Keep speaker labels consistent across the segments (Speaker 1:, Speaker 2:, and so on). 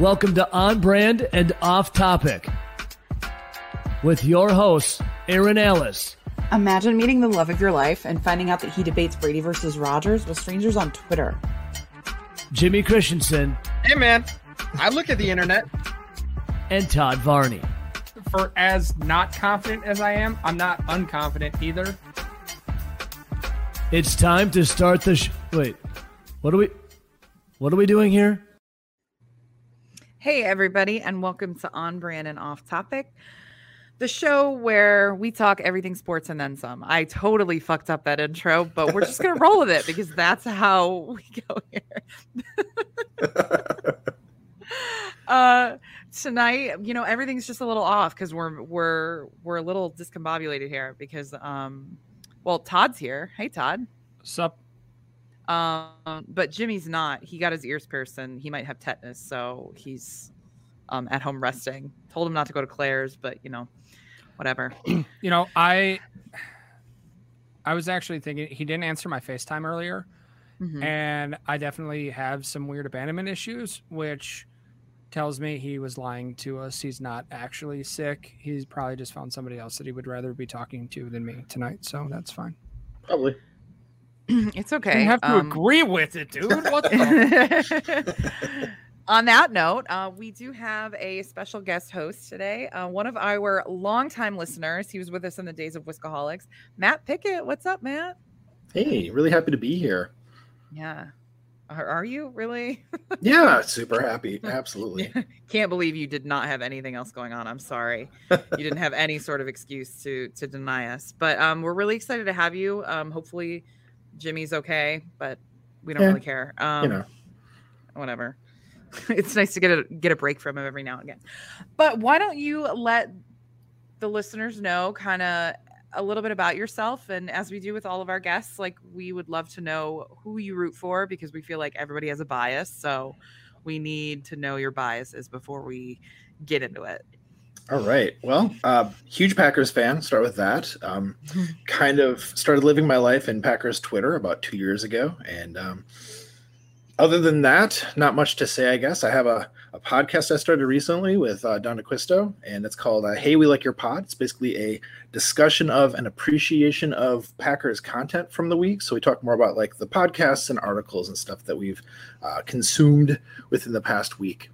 Speaker 1: Welcome to On Brand and Off Topic with your hosts, Erin Ellis.
Speaker 2: Imagine meeting the love of your life and finding out that he debates Brady versus Rodgers with strangers on Twitter.
Speaker 1: Jimmy Christensen.
Speaker 3: Hey, man. I look at the internet.
Speaker 1: And Todd Varney.
Speaker 4: For as not confident as I am, I'm not unconfident either.
Speaker 1: It's time to start the sh- wait. What are we What are we doing here?
Speaker 2: Hey everybody and welcome to On Brand and Off Topic. The show where we talk everything sports and then some. I totally fucked up that intro, but we're just going to roll with it because that's how we go here. uh tonight, you know, everything's just a little off cuz we're we're we're a little discombobulated here because um well, Todd's here. Hey, Todd.
Speaker 4: Sup?
Speaker 2: Um, but Jimmy's not. He got his ears pierced and he might have tetanus, so he's um, at home resting. Told him not to go to Claire's, but you know, whatever.
Speaker 4: you know, I I was actually thinking he didn't answer my FaceTime earlier, mm-hmm. and I definitely have some weird abandonment issues, which tells me he was lying to us. He's not actually sick. He's probably just found somebody else that he would rather be talking to than me tonight. So that's fine.
Speaker 3: Probably.
Speaker 2: it's okay.
Speaker 4: You have to um, agree with it, dude. What
Speaker 2: the? On that note, uh, we do have a special guest host today. Uh, one of our longtime listeners. He was with us in the days of Whiskaholics. Matt Pickett. What's up, Matt?
Speaker 3: Hey, really happy to be here.
Speaker 2: Yeah. Are, are you really?
Speaker 3: yeah, super happy. Absolutely.
Speaker 2: Can't believe you did not have anything else going on. I'm sorry. You didn't have any sort of excuse to to deny us. But um, we're really excited to have you. Um, hopefully Jimmy's okay, but we don't yeah, really care. Um, you know. whatever. it's nice to get a get a break from him every now and again. But why don't you let the listeners know kind of a little bit about yourself and as we do with all of our guests like we would love to know who you root for because we feel like everybody has a bias so we need to know your biases before we get into it
Speaker 3: all right well uh, huge packers fan start with that um, kind of started living my life in packers twitter about two years ago and um, other than that, not much to say, I guess. I have a, a podcast I started recently with uh, Don DeQuisto, and it's called uh, Hey, We Like Your Pod. It's basically a discussion of an appreciation of Packers content from the week. So we talk more about like the podcasts and articles and stuff that we've uh, consumed within the past week.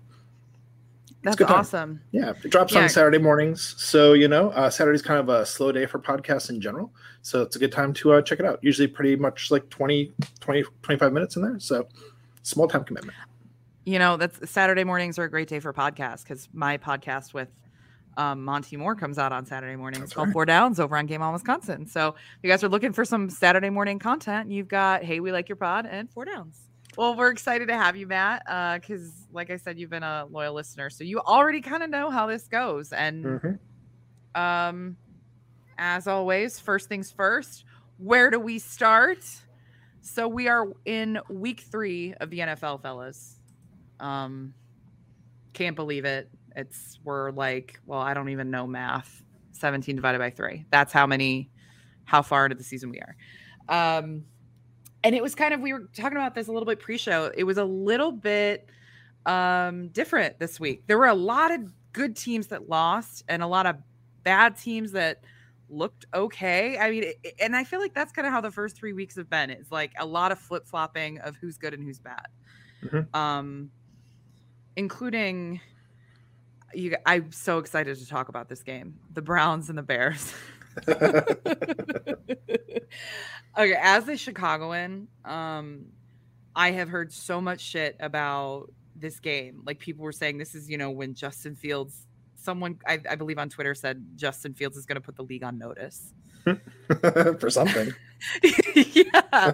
Speaker 2: That's awesome.
Speaker 3: Yeah, it drops yeah. on Saturday mornings. So, you know, uh, Saturday's kind of a slow day for podcasts in general. So it's a good time to uh, check it out. Usually pretty much like 20, 20, 25 minutes in there. So small time commitment.
Speaker 2: You know, that's Saturday mornings are a great day for podcasts because my podcast with um, Monty Moore comes out on Saturday mornings It's called right. Four Downs over on Game On Wisconsin. So if you guys are looking for some Saturday morning content, you've got Hey, We Like Your Pod and Four Downs. Well, we're excited to have you, Matt, because uh, like I said, you've been a loyal listener, so you already kind of know how this goes. And mm-hmm. um, as always, first things first, where do we start? So we are in week three of the NFL, fellas. Um, can't believe it. It's we're like, well, I don't even know math. 17 divided by three. That's how many, how far into the season we are. Um, and it was kind of we were talking about this a little bit pre-show. It was a little bit um different this week. There were a lot of good teams that lost and a lot of bad teams that looked okay. I mean, it, and I feel like that's kind of how the first three weeks have been. It's like a lot of flip flopping of who's good and who's bad, mm-hmm. um, including. You, I'm so excited to talk about this game, the Browns and the Bears. okay, as a Chicagoan, um, I have heard so much shit about this game. Like people were saying, this is you know when Justin Fields someone I, I believe on Twitter said Justin Fields is going to put the league on notice
Speaker 3: for something.
Speaker 2: yeah.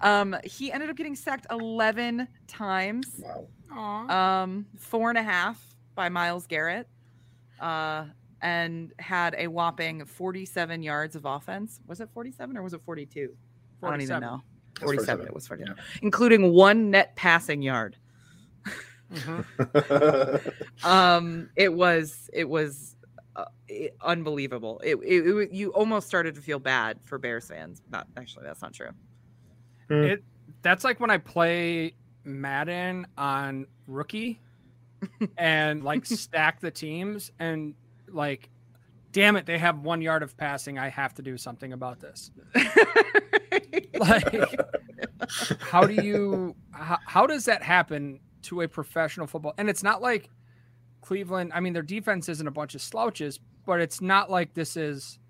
Speaker 2: um, he ended up getting sacked 11 times.
Speaker 3: Wow.
Speaker 2: Um, four and a half by Myles Garrett. Uh, and had a whopping 47 yards of offense. Was it 47 or was it 42? 47. I don't even know. 47. 47. It was 47. Yeah. Including one net passing yard. Mm-hmm. um, it was it was uh, it, unbelievable. It, it, it, you almost started to feel bad for Bears fans. Not actually, that's not true.
Speaker 4: Mm. It that's like when I play Madden on rookie, and like stack the teams and like damn it, they have one yard of passing. I have to do something about this. like, how do you, how, how does that happen to a professional football? And it's not like Cleveland, I mean, their defense isn't a bunch of slouches, but it's not like this is,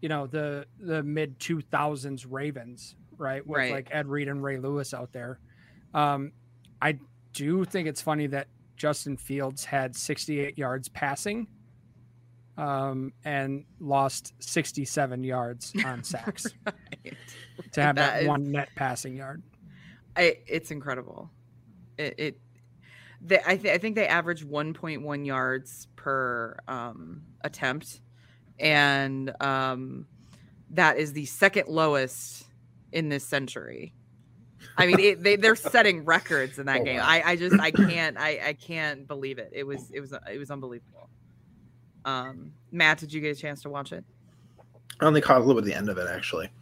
Speaker 4: you know, the, the mid 2000s Ravens, right? With
Speaker 2: Right.
Speaker 4: like Ed Reed and Ray Lewis out there. Um, I do think it's funny that Justin Fields had 68 yards passing um, and lost 67 yards on sacks to have
Speaker 2: That
Speaker 4: that,
Speaker 2: is-
Speaker 4: one net passing yard.
Speaker 2: I, it's incredible. It, it they, I, th- I think they average 1.1 yards per um, attempt, and um, that is the second lowest in this century. I mean, it, they they're setting records in that
Speaker 3: Oh,
Speaker 2: game.
Speaker 3: wow.
Speaker 2: I, I just I can't I, I can't believe it. It was it was it was unbelievable. Um, Matt, did you get a chance to watch it?
Speaker 3: I only caught a little bit of the end of it actually.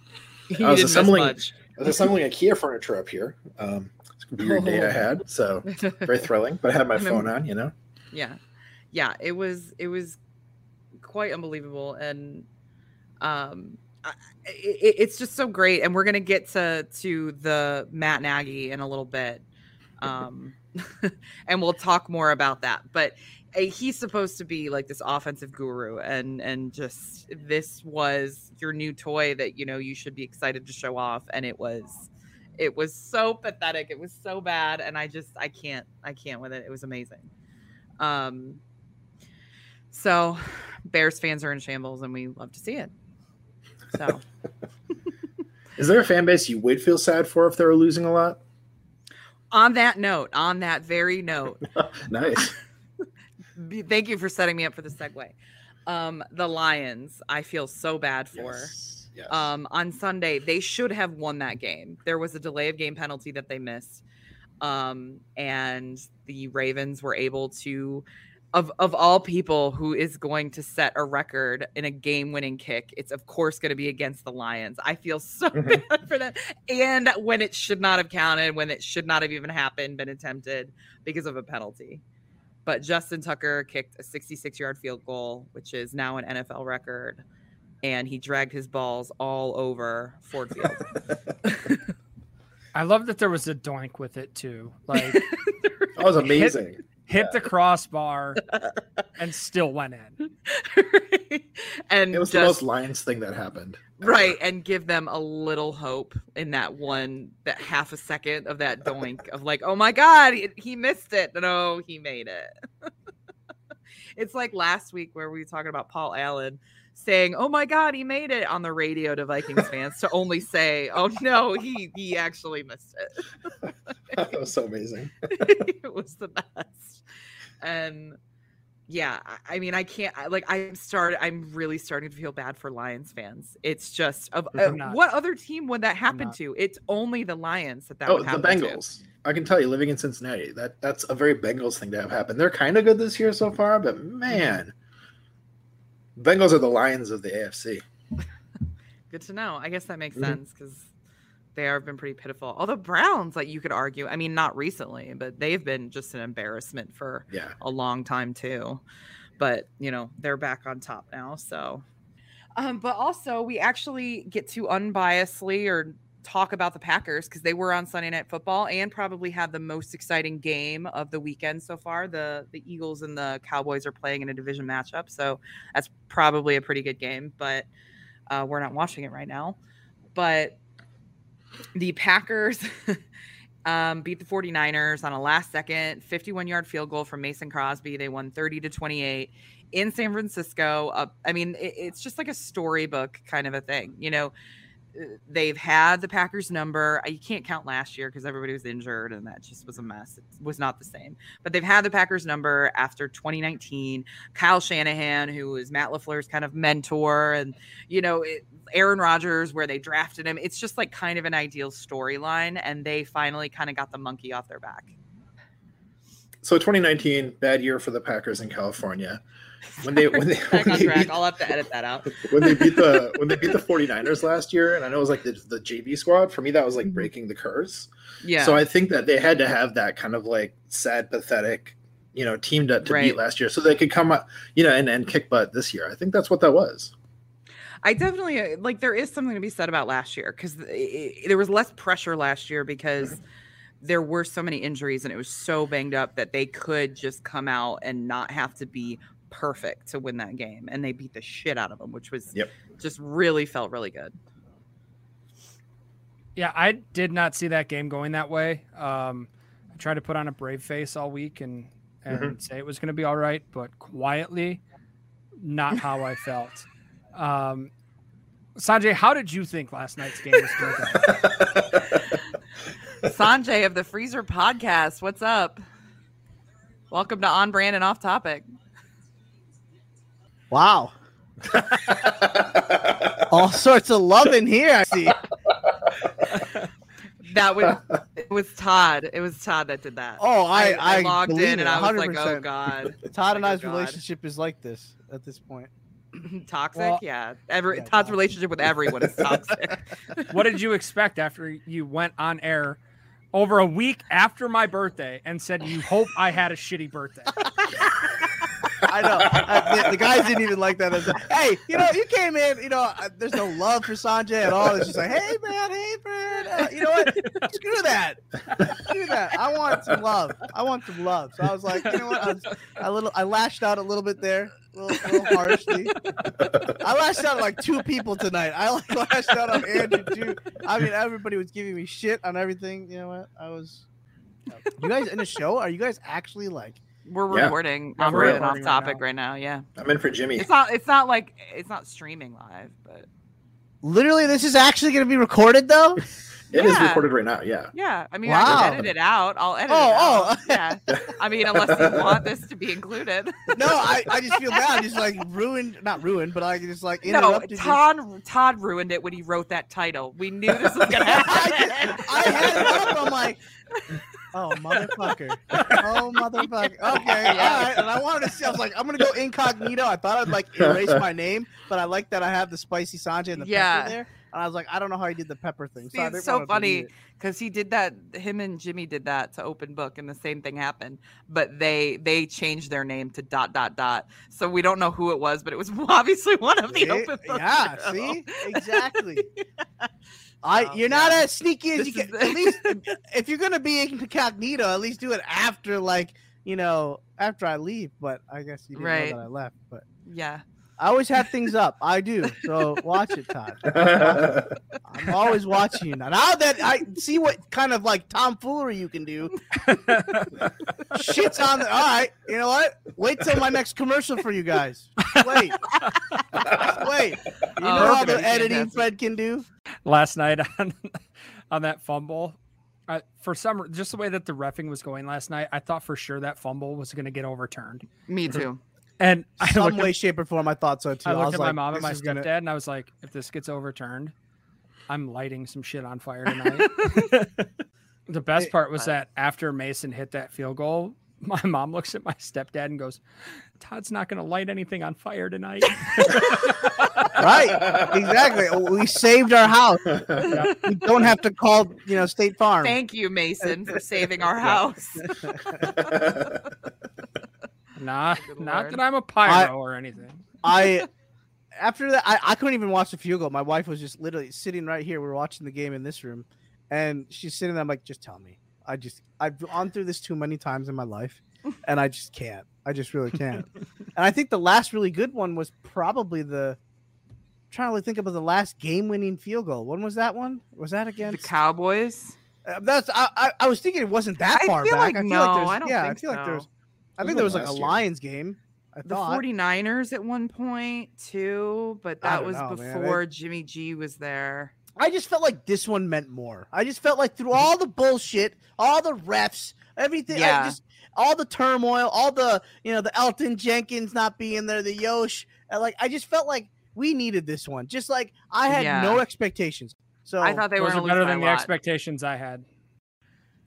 Speaker 2: You
Speaker 3: I was assembling-
Speaker 2: much.
Speaker 3: I was assembling IKEA furniture up here. Um, it's a weird day I had, so very thrilling. But I had my phone on, you know.
Speaker 2: yeah yeah it was it was quite unbelievable and um I- it, it's just so great and we're gonna get to to the matt nagy in a little bit um and we'll talk more about that but he's supposed to be like this offensive guru and and just this was your new toy that you know you should be excited to show off. And it was it was so pathetic. It was so bad. And i just i can't i can't with it. It was amazing. Um, so Bears fans are in shambles and we love to see it. So.
Speaker 3: Is there a fan base you would feel sad for if they were losing a lot?
Speaker 2: on that note, on that very note,
Speaker 3: Nice.
Speaker 2: Thank you for setting me up for the segue. Um, the Lions, I feel so bad for.
Speaker 3: Yes. yes.
Speaker 2: Um, on Sunday, they should have won that game. There was a delay of game penalty that they missed. Um, and the Ravens were able to of of all people who is going to set a record in a game winning kick, it's of course going to be against the Lions. I feel so
Speaker 3: Mhm.
Speaker 2: bad for them. And when it should not have counted, when it should not have even happened, been attempted because of a penalty. But Justin Tucker kicked a 66 yard field goal, which is now an NFL record. And he dragged his balls all over Ford Field.
Speaker 4: I love that there was a doink with it too. Like
Speaker 3: that was amazing.
Speaker 4: hit the crossbar and still went in.
Speaker 2: and
Speaker 3: It was the most Lions thing that happened.
Speaker 2: Right and give them a little hope in that one that half a second of that doink of like oh my god he, missed it. No he made it. It's like last week where we were talking about paul allen saying oh my god he made it on the radio to vikings fans to only say oh no he he actually missed it.
Speaker 3: That was so amazing.
Speaker 2: it was the best. And yeah I- i mean i can't I- like i'm started i'm really starting to feel bad for lions fans it's just of uh, what other team would that happen to it's only the lions that that
Speaker 3: oh,
Speaker 2: would
Speaker 3: the
Speaker 2: happen to.
Speaker 3: Bengals. I can tell you, living in Cincinnati, that that's a very Bengals thing to have happen. They're kind of good this year so far, but man, Bengals are the Lions of the AFC.
Speaker 2: good to know i guess that makes
Speaker 3: Mhm.
Speaker 2: sense because they have been pretty pitiful although browns like you could argue i mean not recently but they've been just an embarrassment for
Speaker 3: Yeah,
Speaker 2: a long time too. But you know, they're back on top now. So um, but also we actually get to unbiasedly or talk about the Packers because they were on Sunday night football and probably have the most exciting game of the weekend so far. The the Eagles and the Cowboys are playing in a division matchup. So that's probably a pretty good game, but uh, we're not watching it right now. But the Packers um, beat the 49ers on a last second 51 yard field goal from Mason Crosby. They won 30 to 28 in San Francisco. Uh, I mean, it, it's just like a storybook kind of a thing. You know, they've had the Packers number. You can't count last year because everybody was injured and that just was a mess. It was not the same. But they've had the Packers number after 2019. Kyle Shanahan, who was Matt LaFleur's kind of mentor, and, you know, it, Aaron Rodgers, where they drafted him. It's just like kind of an ideal storyline. And they finally kind of got the monkey off their back.
Speaker 3: so 2019 bad year for the Packers in California. When they when they when they, beat,
Speaker 2: I'll have to edit that out.
Speaker 3: when they beat the when they beat the 49ers last year, and I know it was like the, the JV squad. For me, that was like
Speaker 2: Mhm.
Speaker 3: breaking the curse.
Speaker 2: Yeah.
Speaker 3: So I think that they had to have that kind of like sad, pathetic, you know team to, to
Speaker 2: Right.
Speaker 3: beat last year, so they could come up, you know, and, and kick butt this year. I think that's what that was.
Speaker 2: I definitely uh, like there is something to be said about last year because there was less pressure last year because there were so many injuries and it was so banged up that they could just come out and not have to be perfect to win that game and they beat the shit out of them which was
Speaker 3: Yep.
Speaker 2: just really felt really good.
Speaker 4: Yeah, I did not see that game going that way. Um, I tried to put on a brave face all week and and say it was going to be all right, but quietly, not how I felt. Um, Sanjay, how did you think last night's game was going to go?
Speaker 2: Sanjay of the Freezer podcast, what's up? Welcome to On Brand and Off Topic.
Speaker 5: Wow. All sorts of love in here, I see.
Speaker 2: That was it was Todd. It was Todd that did that.
Speaker 5: Oh, I, I,
Speaker 2: logged in
Speaker 5: it,
Speaker 2: and I was like, oh god.
Speaker 5: Todd and
Speaker 2: Oh,
Speaker 5: I's
Speaker 2: God.
Speaker 5: relationship is like this at this point.
Speaker 2: toxic
Speaker 4: Well-
Speaker 2: yeah every
Speaker 5: Yeah,
Speaker 2: todd's
Speaker 5: toxic.
Speaker 2: relationship with everyone is toxic
Speaker 4: what did you expect after you went on air over a week after my birthday and said you hope I had a shitty birthday?
Speaker 5: I know. I, the, the guys didn't even like that. Hey, you know, you came in, you know, uh, there's no love for Sanjay at all. It's just like, hey, man, hey, man. Uh, you know what? Screw that. Screw that. I want some love. I want some love. So I was like, you know what? I, was, a little, I lashed out a little bit there, a little, a little harshly. I lashed out at like two people tonight. I lashed out on Andrew too. I mean, everybody was giving me shit on everything. You know what? I was. You guys in the show? Are you guys actually like?
Speaker 2: We're
Speaker 3: Yeah.
Speaker 2: recording
Speaker 4: Yeah,
Speaker 2: on
Speaker 3: we're
Speaker 2: brand off
Speaker 4: recording right
Speaker 2: topic
Speaker 4: now.
Speaker 2: right now yeah
Speaker 3: I'm in for Jimmy.
Speaker 2: it's not it's not like it's not streaming live but
Speaker 5: Literally, this is actually going to be recorded though.
Speaker 3: It is
Speaker 2: Yeah.
Speaker 3: recorded right now. Yeah.
Speaker 2: yeah i mean i
Speaker 5: Wow.
Speaker 2: can edit it out i'll edit
Speaker 5: Oh,
Speaker 2: it
Speaker 5: oh.
Speaker 2: yeah i mean unless you want this to be included
Speaker 5: No, I, I just feel bad. I just like ruined, not ruined, but I just like
Speaker 2: no
Speaker 5: interrupted. you.
Speaker 2: todd todd ruined it when he wrote that title we knew this was gonna happen
Speaker 5: just- I had it up. I'm like, oh motherfucker, oh motherfucker. Okay, all right. And I wanted to see. I was like, I'm gonna go incognito. I thought I'd like erase my name, but I like that I have the spicy Sanjay and the
Speaker 2: Yeah.
Speaker 5: pepper there. And I was like, I don't know how he did the pepper thing.
Speaker 2: See,
Speaker 5: I
Speaker 2: it's so funny because he did that. Him and Jimmy did that to open book, and the same thing happened. But they they changed their name to dot dot dot. So we don't know who it was, but it was obviously one of the
Speaker 5: See?
Speaker 2: open book.
Speaker 5: Yeah,
Speaker 2: show.
Speaker 5: see, exactly. I,
Speaker 2: Oh,
Speaker 5: you're not as sneaky as
Speaker 2: This
Speaker 5: you can.
Speaker 2: the-
Speaker 5: At least, if you're gonna be incognito, at least do it after, like you know, after I leave. But I guess you didn't
Speaker 2: Right.
Speaker 5: know that I left. But
Speaker 2: Yeah,
Speaker 5: I always have things up. I do. So watch it, Todd. I'm always watching you now. Now that I see what kind of like tomfoolery you can do, shit's on the. All right, you know what? Wait till my next commercial for you guys. Wait, wait. You know
Speaker 2: Oh,
Speaker 5: how the editing
Speaker 2: Fantastic.
Speaker 5: Fred can do.
Speaker 4: last night on on that fumble. I, for some, just the way that the refing was going last night, I thought for sure that fumble was going to get overturned.
Speaker 2: me too.
Speaker 4: And I
Speaker 5: Some
Speaker 4: looked,
Speaker 5: way,
Speaker 4: at,
Speaker 5: shape, or form. I thought so too.
Speaker 4: I looked
Speaker 5: was
Speaker 4: at my mom and my stepdad,
Speaker 5: gonna-
Speaker 4: and I was like, if this gets overturned, I'm lighting some shit on fire tonight. the best part was that after Mason hit that field goal, my mom looks at my stepdad and goes, "Todd's not going to light anything on fire tonight."
Speaker 5: Right, exactly. We saved our house. We don't have to call, you know, State Farm.
Speaker 2: Thank you, Mason, for saving our house.
Speaker 4: Not,
Speaker 2: Good
Speaker 4: not
Speaker 2: Lord.
Speaker 4: that I'm a pyro or anything.
Speaker 5: I after that I, I couldn't even watch the field goal. My wife was just literally sitting right here. We were watching the game in this room, and she's sitting there. I'm like, just tell me. I just I've gone through this too many times in my life, and I just can't. I just really can't. and I think the last really good one was probably the. trying to think about the last game-winning field goal. When was that one? Was that against the?
Speaker 2: Cowboys.
Speaker 5: Uh, that's I, I. I was thinking it wasn't that
Speaker 2: I
Speaker 5: far
Speaker 2: feel
Speaker 5: back.
Speaker 2: like
Speaker 5: I feel
Speaker 2: no,
Speaker 5: like there's,
Speaker 2: I don't
Speaker 5: yeah,
Speaker 2: think
Speaker 5: I feel like there's.
Speaker 2: So.
Speaker 5: I think there was
Speaker 3: was
Speaker 5: like a
Speaker 3: last year.
Speaker 5: Lions game. I
Speaker 2: The
Speaker 5: thought.
Speaker 2: 49ers at one point too, but that was
Speaker 5: know, man.
Speaker 2: before Jimmy G was there.
Speaker 5: I just felt like this one meant more. I just felt like through all the bullshit, all the refs, everything, I
Speaker 2: Yeah.
Speaker 5: just all the turmoil, all the you know the Elgton Jenkins not being there, the Yosh, like I just felt like we needed this one. Just like I had
Speaker 2: Yeah.
Speaker 5: no expectations. So
Speaker 2: I thought they were
Speaker 4: Those are
Speaker 2: gonna
Speaker 4: better than
Speaker 2: a
Speaker 4: the
Speaker 2: lot.
Speaker 4: expectations I had.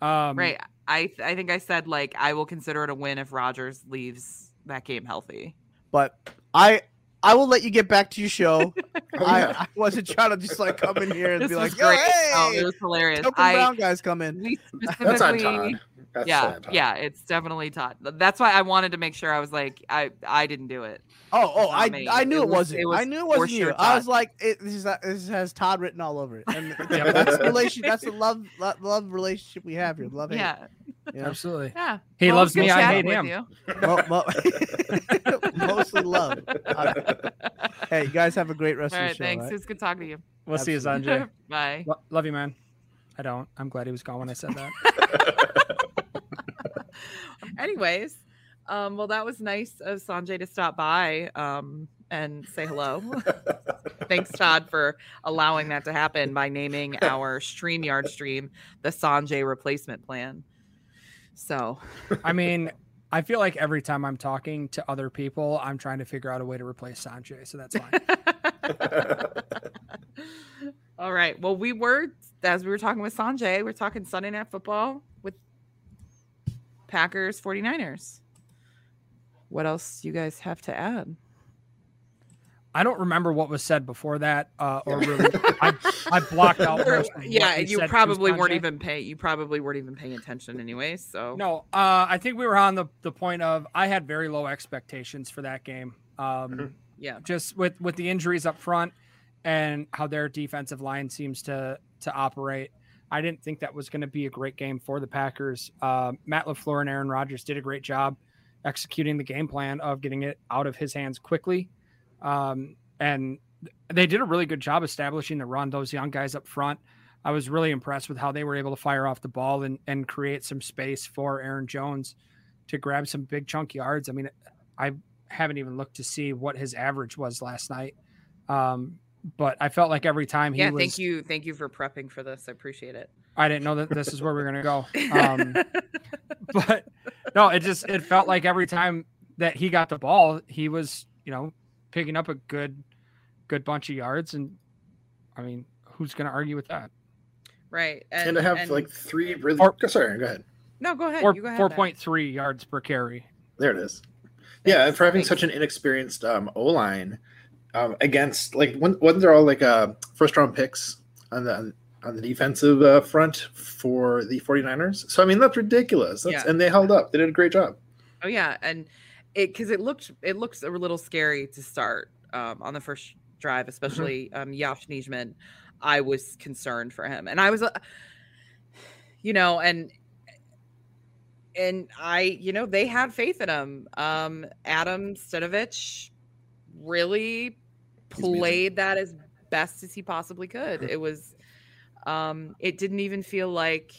Speaker 4: Um,
Speaker 2: Right. I th- I think I said like I will consider it a win if Rodgers leaves that game healthy.
Speaker 5: but I I will let you get back to your show. I. I wasn't trying to just like come in here and
Speaker 2: This
Speaker 5: be like, Yo,
Speaker 2: great. Oh,
Speaker 5: hey,
Speaker 2: it was hilarious.
Speaker 5: Token
Speaker 2: I,
Speaker 5: Brown guys come in.
Speaker 2: we
Speaker 3: That's on Todd. That's
Speaker 2: yeah,
Speaker 3: on Todd.
Speaker 2: yeah, it's definitely Todd. That's why I wanted to make sure I was like, I, I didn't do it.
Speaker 5: Oh, oh, I,
Speaker 2: me.
Speaker 5: I knew
Speaker 2: It
Speaker 5: it,
Speaker 2: was-
Speaker 5: wasn't.
Speaker 2: it was
Speaker 5: I knew it wasn't you.
Speaker 2: sure
Speaker 5: I was like, it, this, is, this has Todd written all over it, and yeah, that's the relation. That's the love, love, love relationship we have here. Love, hate,
Speaker 2: Yeah,
Speaker 5: you know?
Speaker 4: Absolutely.
Speaker 2: yeah.
Speaker 4: He
Speaker 2: Well,
Speaker 4: loves me, I hate him.
Speaker 2: you.
Speaker 5: Mo- mo- mostly love. Uh, hey, you guys have a great rest
Speaker 2: All
Speaker 5: of
Speaker 2: right,
Speaker 5: the show.
Speaker 2: thanks.
Speaker 5: right?
Speaker 2: It was good talking to you.
Speaker 4: We'll see you, Sanjay.
Speaker 2: Bye.
Speaker 4: Lo- love you, man. I don't. I'm glad he was gone when I said that.
Speaker 2: Anyways, um, well, that was nice of Sanjay to stop by um, and say hello. Thanks, Todd, for allowing that to happen by naming our StreamYard stream the Sanjay replacement plan. So,
Speaker 4: I mean, I feel like every time I'm talking to other people, I'm trying to figure out a way to replace Sanjay. So that's fine.
Speaker 2: all right. Well, we were, as we were talking with Sanjay, we're talking Sunday Night Football with Packers 49ers. What else do you guys have to add?
Speaker 4: I don't remember what was said before that, uh, or really, I, I blocked out.
Speaker 2: Or-
Speaker 4: most of
Speaker 2: yeah,
Speaker 4: we
Speaker 2: you
Speaker 4: said
Speaker 2: probably weren't even paying. You probably weren't even paying attention, anyways. So
Speaker 4: No, uh, I think we were on the, the point of I had very low expectations for that game. Um,
Speaker 2: yeah,
Speaker 4: just with with the injuries up front and how their defensive line seems to to operate. I didn't think that was going to be a great game for the Packers. Uh, Matt Lafleur and Aaron Rodgers did a great job executing the game plan of getting it out of his hands quickly, um, and they did a really good job establishing the run. Those young guys up front, I was really impressed with how they were able to fire off the ball and and create some space for Aaron Jones to grab some big chunk yards. I mean, I haven't even looked to see what his average was last night. Um, but I felt like every time he
Speaker 2: yeah.
Speaker 4: was,
Speaker 2: Thank you, thank you for prepping for this. I appreciate it.
Speaker 4: I didn't know that this is where we are gonna go. Um, but no, it just it felt like every time that he got the ball, he was you know picking up a good good bunch of yards, and I mean, who's gonna argue with that?
Speaker 2: right,
Speaker 3: and to have
Speaker 2: and-
Speaker 3: like three really.
Speaker 4: Or-
Speaker 3: sorry, go ahead.
Speaker 2: no, go ahead.
Speaker 4: Four
Speaker 2: you go ahead.
Speaker 4: four
Speaker 2: then.
Speaker 4: point three yards per carry.
Speaker 3: There it is. Yeah, and for having
Speaker 2: Thanks.
Speaker 3: such an inexperienced um, O line um, against like when when they're all like uh, first round picks on the on the defensive uh, front for the 49ers. So I mean that's ridiculous. That's,
Speaker 2: Yeah.
Speaker 3: And they held up. They did a great job.
Speaker 2: Oh yeah, and it because it looked it looks a little scary to start um, on the first drive,
Speaker 3: Mm-hmm.
Speaker 2: especially um, Yosh Nijman. I was concerned for him, and I was, uh, you know, and and I, you know, they had faith in him. Um, Adam Stenavich really played that as best as he possibly could. It was, um, it didn't even feel like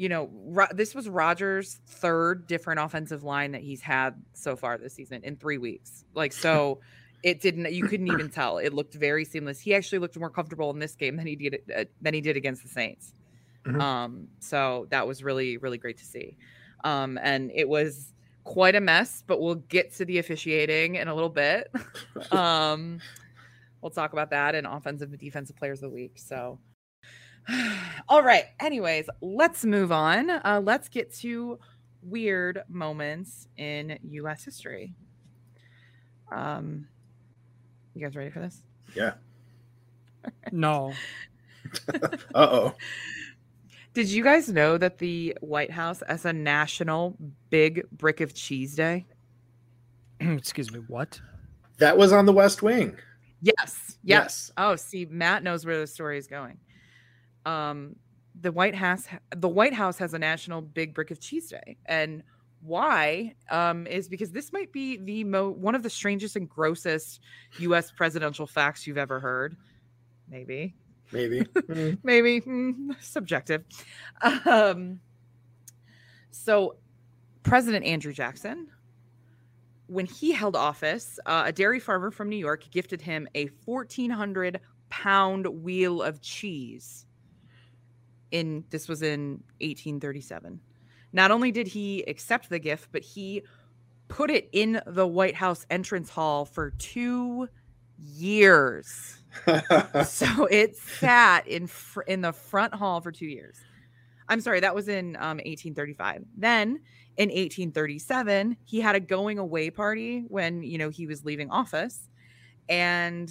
Speaker 2: you know, Ro- this was Rodgers' third different offensive line that he's had so far this season in three weeks. Like, so it didn't, you couldn't even tell. It looked very seamless. He actually looked more comfortable in this game than he did uh, than he did against the Saints.
Speaker 3: Mhm.
Speaker 2: Um, so that was really, really great to see. Um, and it was quite a mess, but we'll get to the officiating in a little bit. um, we'll talk about that and offensive and defensive players of the week. So, all right. Anyways, let's move on. Uh, let's get to weird moments in U.S. history. Um, you guys ready for this?
Speaker 3: Yeah.
Speaker 4: No,
Speaker 3: Uh oh.
Speaker 2: Did you guys know that the White House has a national Big Brick of Cheese Day?
Speaker 4: excuse me. What?
Speaker 3: That was on the West Wing.
Speaker 2: Yes. Yes.
Speaker 3: Yes.
Speaker 2: Oh, see, Matt knows where the story is going. Um, the White House, the White House has a national Big Brick of Cheese Day, and why? Um, is because this might be the mo one of the strangest and grossest U.S. presidential facts you've ever heard. Maybe,
Speaker 3: Maybe. Mm.
Speaker 2: maybe mm, subjective. Um, so, President Andrew Jackson, when he held office, uh, a dairy farmer from New York gifted him a 1,400 pound wheel of cheese. In this was in 1837. Not only did he accept the gift, but he put it in the White House entrance hall for two years so it sat in fr- in the front hall for two years. I'm sorry, that was in um, 1835. Then in 1837, he had a going away party when you know he was leaving office, and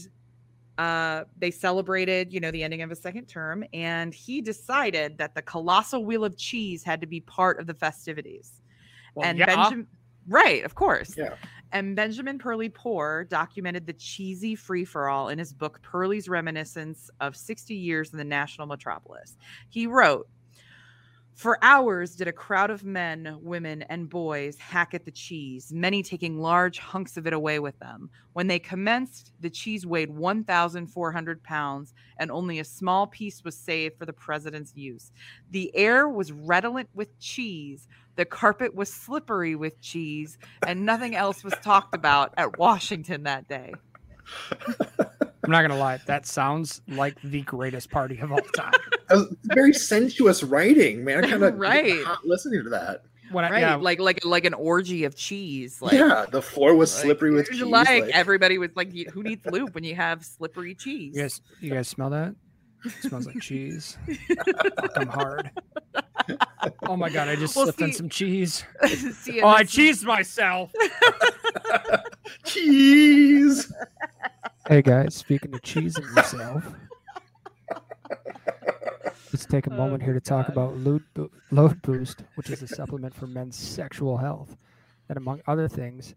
Speaker 2: uh, they celebrated, you know, the ending of his second term, and he decided that the colossal wheel of cheese had to be part of the festivities.
Speaker 4: Well,
Speaker 2: and
Speaker 4: yeah.
Speaker 2: Benjamin, right, of course.
Speaker 3: Yeah.
Speaker 2: And Benjamin Perley Poore documented the cheesy free for all in his book Perley's Reminiscence of 60 Years in the National Metropolis. He wrote, for hours did a crowd of men, women, and boys hack at the cheese, many taking large hunks of it away with them. When they commenced, the cheese weighed 1,400 pounds, and only a small piece was saved for the president's use. The air was redolent with cheese, the carpet was slippery with cheese, and nothing else was talked about at Washington that day.
Speaker 4: I'm not gonna lie, that sounds like the greatest party of all time.
Speaker 3: Very sensuous writing, man. I kind of
Speaker 2: Right.
Speaker 3: hot listening to that.
Speaker 4: When I,
Speaker 2: Right,
Speaker 4: yeah,
Speaker 2: like like like an orgy of cheese. Like,
Speaker 3: yeah, the floor was
Speaker 2: like,
Speaker 3: slippery with cheese.
Speaker 2: Like,
Speaker 3: like-
Speaker 2: everybody was like, "Who needs lube when you have slippery cheese?"
Speaker 4: you guys, you guys smell that? It smells like cheese. Fuck, I'm hard. Oh my god, I just
Speaker 2: Well,
Speaker 4: slipped in
Speaker 2: see-
Speaker 4: some cheese.
Speaker 2: See,
Speaker 4: Oh, I
Speaker 2: and this is-
Speaker 4: cheesed myself.
Speaker 3: Cheese.
Speaker 4: Hey guys, speaking of cheesing yourself, let's take a
Speaker 2: Oh
Speaker 4: moment here
Speaker 2: my
Speaker 4: to talk about Load, Bo- Load Boost, which is a supplement for men's sexual health that, among other things,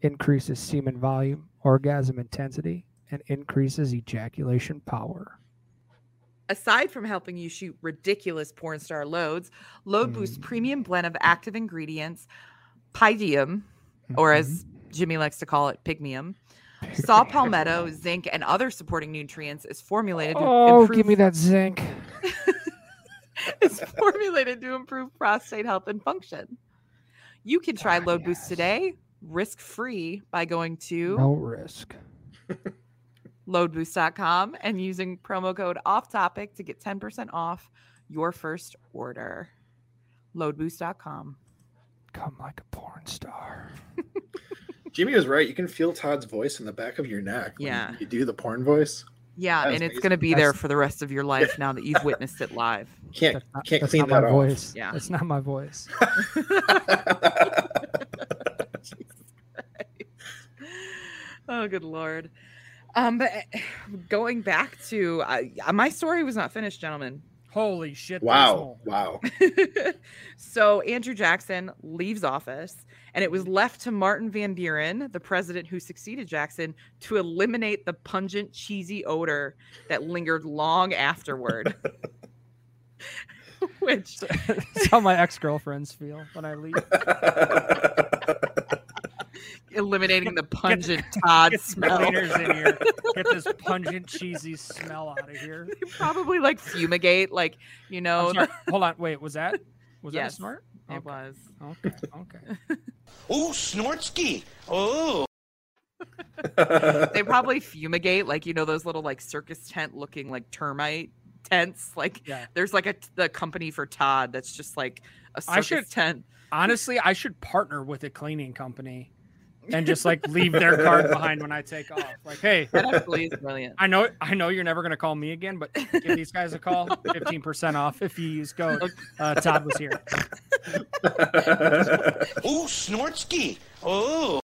Speaker 4: increases semen volume, orgasm intensity, and increases ejaculation power.
Speaker 2: Aside from helping you shoot ridiculous porn star loads, Load Boost
Speaker 4: Mm.
Speaker 2: premium blend of active ingredients, pygeum, or as Jimmy likes to call it, pygmium, saw palmetto, zinc, and other supporting nutrients is formulated to
Speaker 4: Oh,
Speaker 2: improve
Speaker 4: give me that zinc.
Speaker 2: is formulated to improve prostate health and function. You can try
Speaker 4: Ah,
Speaker 2: Load Boost today, risk free, by going to
Speaker 4: No risk.
Speaker 2: loadboost.com and using promo code off topic to get 10% off your first order. Loadboost.com.
Speaker 4: Come like a porn star.
Speaker 3: Jimmy was right. You can feel Todd's voice in the back of your neck. when
Speaker 2: Yeah.
Speaker 3: You do the porn voice.
Speaker 2: Yeah,
Speaker 3: That's
Speaker 2: and it's going to be there for the rest of your life now that you've witnessed it live.
Speaker 3: Can't
Speaker 4: That's not,
Speaker 3: can't
Speaker 4: that's
Speaker 3: clean
Speaker 4: not my
Speaker 3: off.
Speaker 4: voice.
Speaker 2: Yeah.
Speaker 4: That's not my voice.
Speaker 2: Oh, good lord. Um, but eh, going back to uh, my story was not finished, gentlemen.
Speaker 4: Holy shit.
Speaker 3: wow. Wow.
Speaker 2: so Andrew Jackson leaves office, and it was left to Martin Van Buren, the president who succeeded Jackson, to eliminate the pungent, cheesy odor that lingered long afterward. Which
Speaker 4: That's how my ex girlfriends feel when I leave.
Speaker 2: eliminating the pungent Todd
Speaker 4: Get
Speaker 2: smell.
Speaker 4: cleaners in here. Get this pungent, cheesy smell out of here.
Speaker 2: Probably like fumigate, like you know.
Speaker 4: I'm Hold on. Wait, was that? Was that a
Speaker 2: Yes,
Speaker 4: snort?
Speaker 2: It
Speaker 4: Okay,
Speaker 2: was.
Speaker 4: Okay. Okay.
Speaker 6: Ooh, Snortsky. Oh.
Speaker 2: They probably fumigate, like you know those little like circus tent looking like termite tents. Like
Speaker 4: Yeah.
Speaker 2: there's like a the company for Todd that's just like a circus
Speaker 4: I should-
Speaker 2: tent.
Speaker 4: Honestly, I should partner with a cleaning company and just like leave their card behind when I take off. Like, hey,
Speaker 2: That actually is brilliant.
Speaker 4: I know I know you're never gonna call me again, but give these guys a call. 15% off if you use code uh, Todd was here.
Speaker 6: oh, Snortsky. Oh.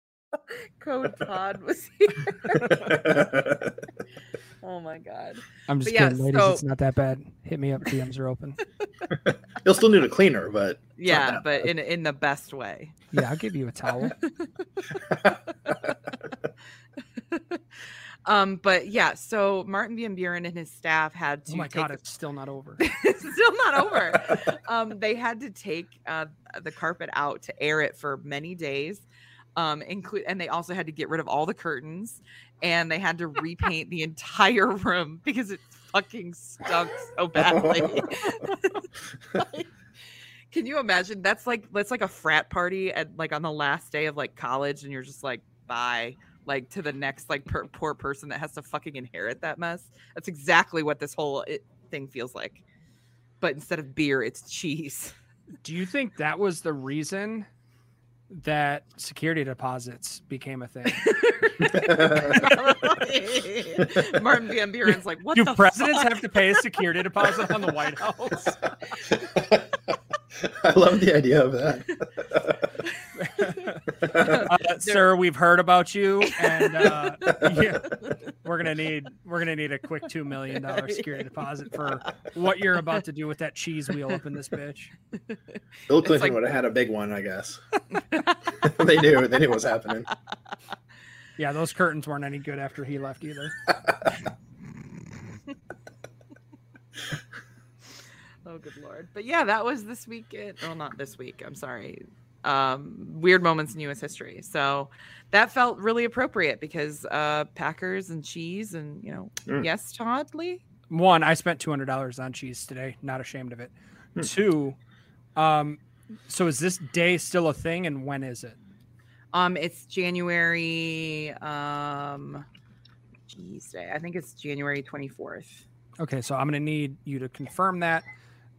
Speaker 2: Code Todd was here. Oh my god.
Speaker 4: I'm just
Speaker 2: But yeah,
Speaker 4: kidding, ladies.
Speaker 2: so-
Speaker 4: It's not that bad. Hit me up. DMs are open.
Speaker 3: You'll still need a cleaner, but
Speaker 2: Yeah,
Speaker 3: that
Speaker 2: but in in the best way.
Speaker 4: Yeah, I'll give you a towel.
Speaker 2: Um, but yeah, so Martin Van Buren and his staff had to
Speaker 4: Oh my
Speaker 2: take
Speaker 4: god,
Speaker 2: the-
Speaker 4: it's still not over.
Speaker 2: it's still not over. um, they had to take uh, the carpet out to air it for many days. Um, include and they also had to get rid of all the curtains and they had to repaint the entire room because it fucking stunk so badly. Like, can you imagine? That's like that's like a frat party at like on the last day of like college, and you're just like bye, like to the next like per- poor person that has to fucking inherit that mess. That's exactly what this whole it, thing feels like. But instead of beer, it's cheese.
Speaker 4: Do you think that was the reason that security deposits became a thing?
Speaker 2: Martin Van Buren's like, what
Speaker 4: Do
Speaker 2: the
Speaker 4: presidents
Speaker 2: fuck?
Speaker 4: have to pay a security deposit on the White House?
Speaker 3: I love the idea of that.
Speaker 4: uh, sir, we've heard about you, and uh, yeah, we're gonna need we're gonna need a quick two million dollar security deposit for what you're about to do with that cheese wheel up in this bitch.
Speaker 3: Bill Clinton
Speaker 2: like-
Speaker 3: would have had a big one, I guess. they knew. They knew what was happening.
Speaker 4: Yeah, those curtains weren't any good after he left either.
Speaker 2: Oh, good lord! But yeah, that was this week. At, well, not this week. I'm sorry. Um, weird moments in U.S. history. So that felt really appropriate because uh, Packers and cheese, and you know,
Speaker 3: Mm.
Speaker 2: yes, Todd Lee.
Speaker 4: One, I spent two hundred dollars on cheese today. Not ashamed of it. Two, um, so is this day still a thing, and when is it?
Speaker 2: Um, it's January. Um, cheese day. I think it's January 24th.
Speaker 4: Okay, so I'm gonna need you to confirm that,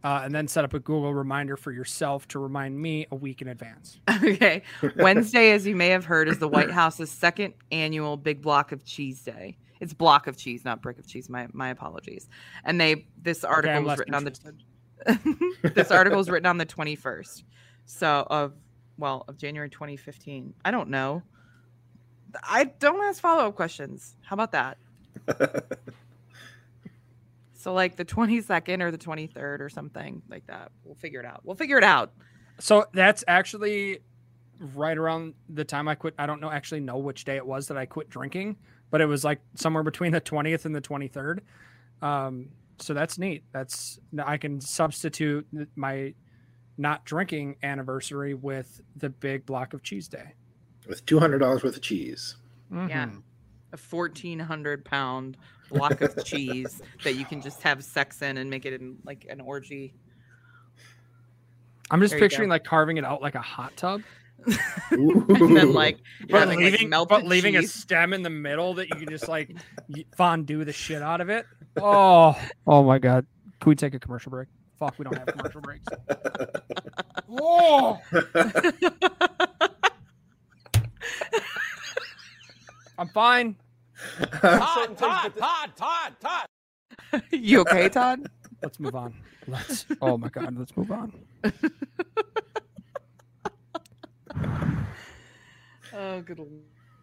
Speaker 4: uh, and then set up a Google reminder for yourself to remind me a week in advance.
Speaker 2: Okay. Wednesday, as you may have heard, is the White House's second annual Big Block of Cheese Day. It's block of cheese, not brick of cheese. My my apologies. And they this article
Speaker 4: I'm
Speaker 2: was
Speaker 4: less
Speaker 2: written on the this article was written on the 21st. So of well, of January 2015. I don't know. I don't ask follow-up questions. How about that? So like the 22nd or the 23rd or something like that. We'll figure it out. We'll figure it out.
Speaker 4: So that's actually right around the time I quit. I don't know actually know which day it was that I quit drinking, but it was like somewhere between the 20th and the 23rd. Um, so that's neat. That's I can substitute my not drinking anniversary with the big block of cheese day.
Speaker 3: With two hundred dollars worth of cheese.
Speaker 2: Yeah.
Speaker 4: Mhm.
Speaker 2: a 1400 pound block of cheese that you can just have sex in and make it in like an orgy
Speaker 4: I'm just
Speaker 2: There
Speaker 4: picturing like carving it out like a hot tub,
Speaker 2: and then like
Speaker 4: but
Speaker 2: having
Speaker 4: leaving,
Speaker 2: melted
Speaker 4: but leaving a stem in the middle that you can just like fondue the shit out of it. Oh. oh, oh my god! Can we take a commercial break? Fuck, we don't have commercial breaks. Oh, I'm fine.
Speaker 6: Todd, Todd, Todd, Todd, Todd.
Speaker 2: you okay todd
Speaker 4: Let's move on. Let's. Oh my god, let's move on.
Speaker 2: oh good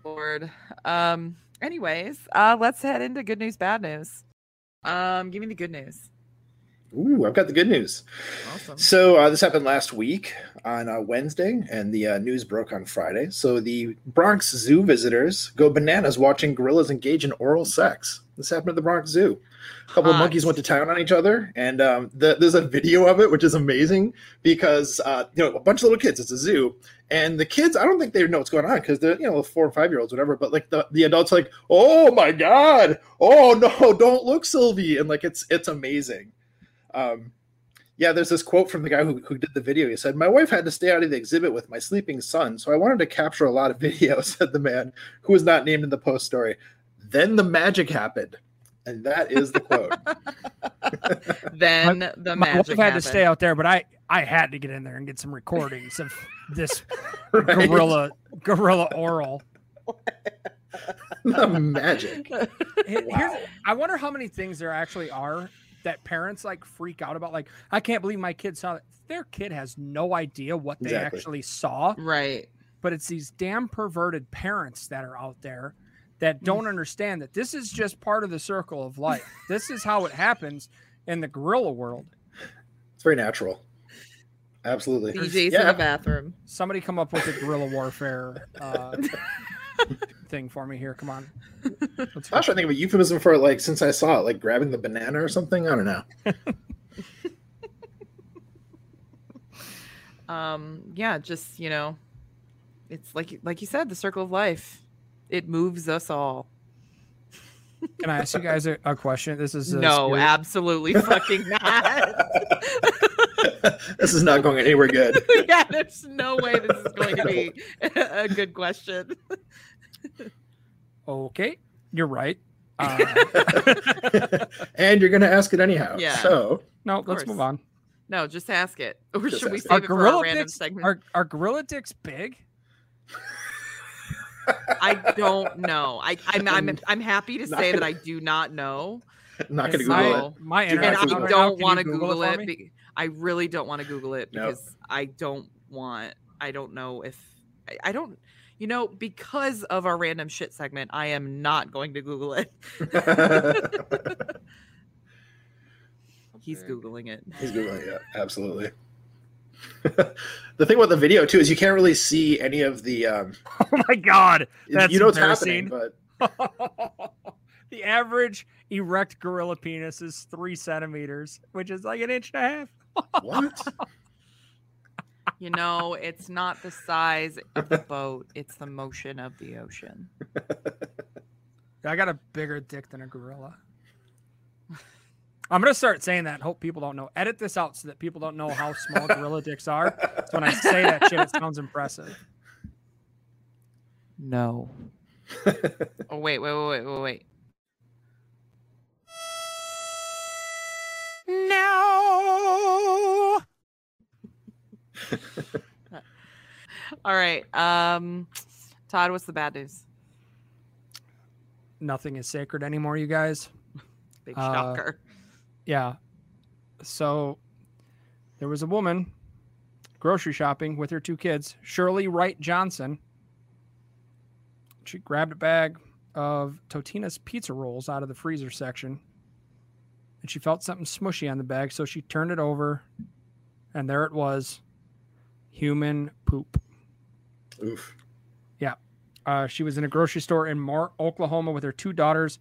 Speaker 2: lord um anyways uh let's head into good news bad news um give me the good news
Speaker 3: Ooh, I've got the good news.
Speaker 2: awesome
Speaker 3: So uh, this happened last week on uh, Wednesday, and the uh, news broke on Friday. So the Bronx Zoo visitors go bananas watching gorillas engage in oral sex. This happened at the Bronx Zoo. A couple of monkeys went to town on each other, and um, the, there's a video of it, which is amazing because uh, you know a bunch of little kids. It's a zoo, and the kids, I don't think they know what's going on because they're you know four or five year olds, whatever. But like the, the adults, like, oh my god, oh no, don't look, Sylvie, and like it's it's amazing. Um, yeah, there's this quote from the guy who, who did the video. He said, My wife had to stay out of the exhibit with my sleeping son, so I wanted to capture a lot of video, said the man who was not named in the post story. Then the magic happened. And that is the quote.
Speaker 2: then the
Speaker 4: My wife
Speaker 2: magic
Speaker 4: had to stay out there, but I I had to get in there and get some recordings of this
Speaker 3: Right?
Speaker 4: gorilla gorilla oral.
Speaker 3: the magic.
Speaker 4: Here- here's- I wonder how many things there actually are that parents like freak out about. Like, I can't believe my kid saw that. Their kid has no idea what they
Speaker 3: Exactly.
Speaker 4: actually saw,
Speaker 2: right
Speaker 4: but it's these damn perverted parents that are out there that don't understand that this is just part of the circle of life. this is how it happens in the gorilla world.
Speaker 3: It's very natural. Absolutely.
Speaker 2: DJ's in the bathroom
Speaker 4: Somebody come up with a guerrilla warfare uh, thing for me here. Come on.
Speaker 3: I was trying to think of a euphemism for it, like since I saw it, like grabbing the banana or something. I don't know.
Speaker 2: um yeah just you know it's like like you said the circle of life it moves us all
Speaker 4: Can I ask you guys a, a question? This is
Speaker 2: no absolutely fucking not
Speaker 3: this is not going anywhere good.
Speaker 2: yeah there's no way this is going to be a good question
Speaker 4: Okay, you're right. Uh,
Speaker 3: and you're going to ask it anyhow.
Speaker 2: Yeah.
Speaker 3: So
Speaker 4: no, let's
Speaker 2: course.
Speaker 4: move on.
Speaker 2: no just ask it or
Speaker 3: Just
Speaker 2: should we
Speaker 3: ask it.
Speaker 2: save it for
Speaker 4: gorilla
Speaker 2: a random
Speaker 4: dicks
Speaker 2: segment
Speaker 4: are, are gorilla dicks big?
Speaker 2: i don't know i i'm i'm, I'm happy to say that i do not know
Speaker 3: I'm not going to Google
Speaker 2: No.
Speaker 3: it.
Speaker 4: My
Speaker 3: Do not
Speaker 2: and
Speaker 4: internet's
Speaker 2: I
Speaker 3: Google
Speaker 4: down
Speaker 3: it.
Speaker 4: right now.
Speaker 2: don't
Speaker 4: Can
Speaker 2: want to
Speaker 4: Google
Speaker 2: Google it. be- I really don't want to Google it
Speaker 3: No.
Speaker 2: because I don't want. I don't know if I- I don't, you know, because of our random shit segment, I am not going to Google it. He's googling it.
Speaker 3: He's googling it. Yeah, absolutely. the thing about the video too is you can't really see any of the. Um,
Speaker 4: Oh my god, That's
Speaker 3: you know what's happening,
Speaker 4: embarrassing.
Speaker 3: but
Speaker 4: the average erect gorilla penis is three centimeters, which is like an inch and a half.
Speaker 3: what?
Speaker 2: You know, it's not the size of the boat; it's the motion of the ocean.
Speaker 4: I got a bigger dick than a gorilla. I'm gonna start saying that. and Hope people don't know. Edit this out so that people don't know how small gorilla dicks are. So when I say that shit, it sounds impressive.
Speaker 2: No. oh wait, wait, wait, wait, wait, wait.
Speaker 4: No.
Speaker 2: All right. Um, Todd, what's the bad news?
Speaker 4: Nothing is sacred anymore, you guys.
Speaker 2: Big
Speaker 4: Uh,
Speaker 2: shocker.
Speaker 4: Yeah. So there was a woman grocery shopping with her two kids, Shirley Wright Johnson. She grabbed a bag of Totino's pizza rolls out of the freezer section and she felt something smushy on the bag. So she turned it over and there it was human poop.
Speaker 3: Oof. Yeah.
Speaker 4: Uh, she was in a grocery store in Moore, Oklahoma with her two daughters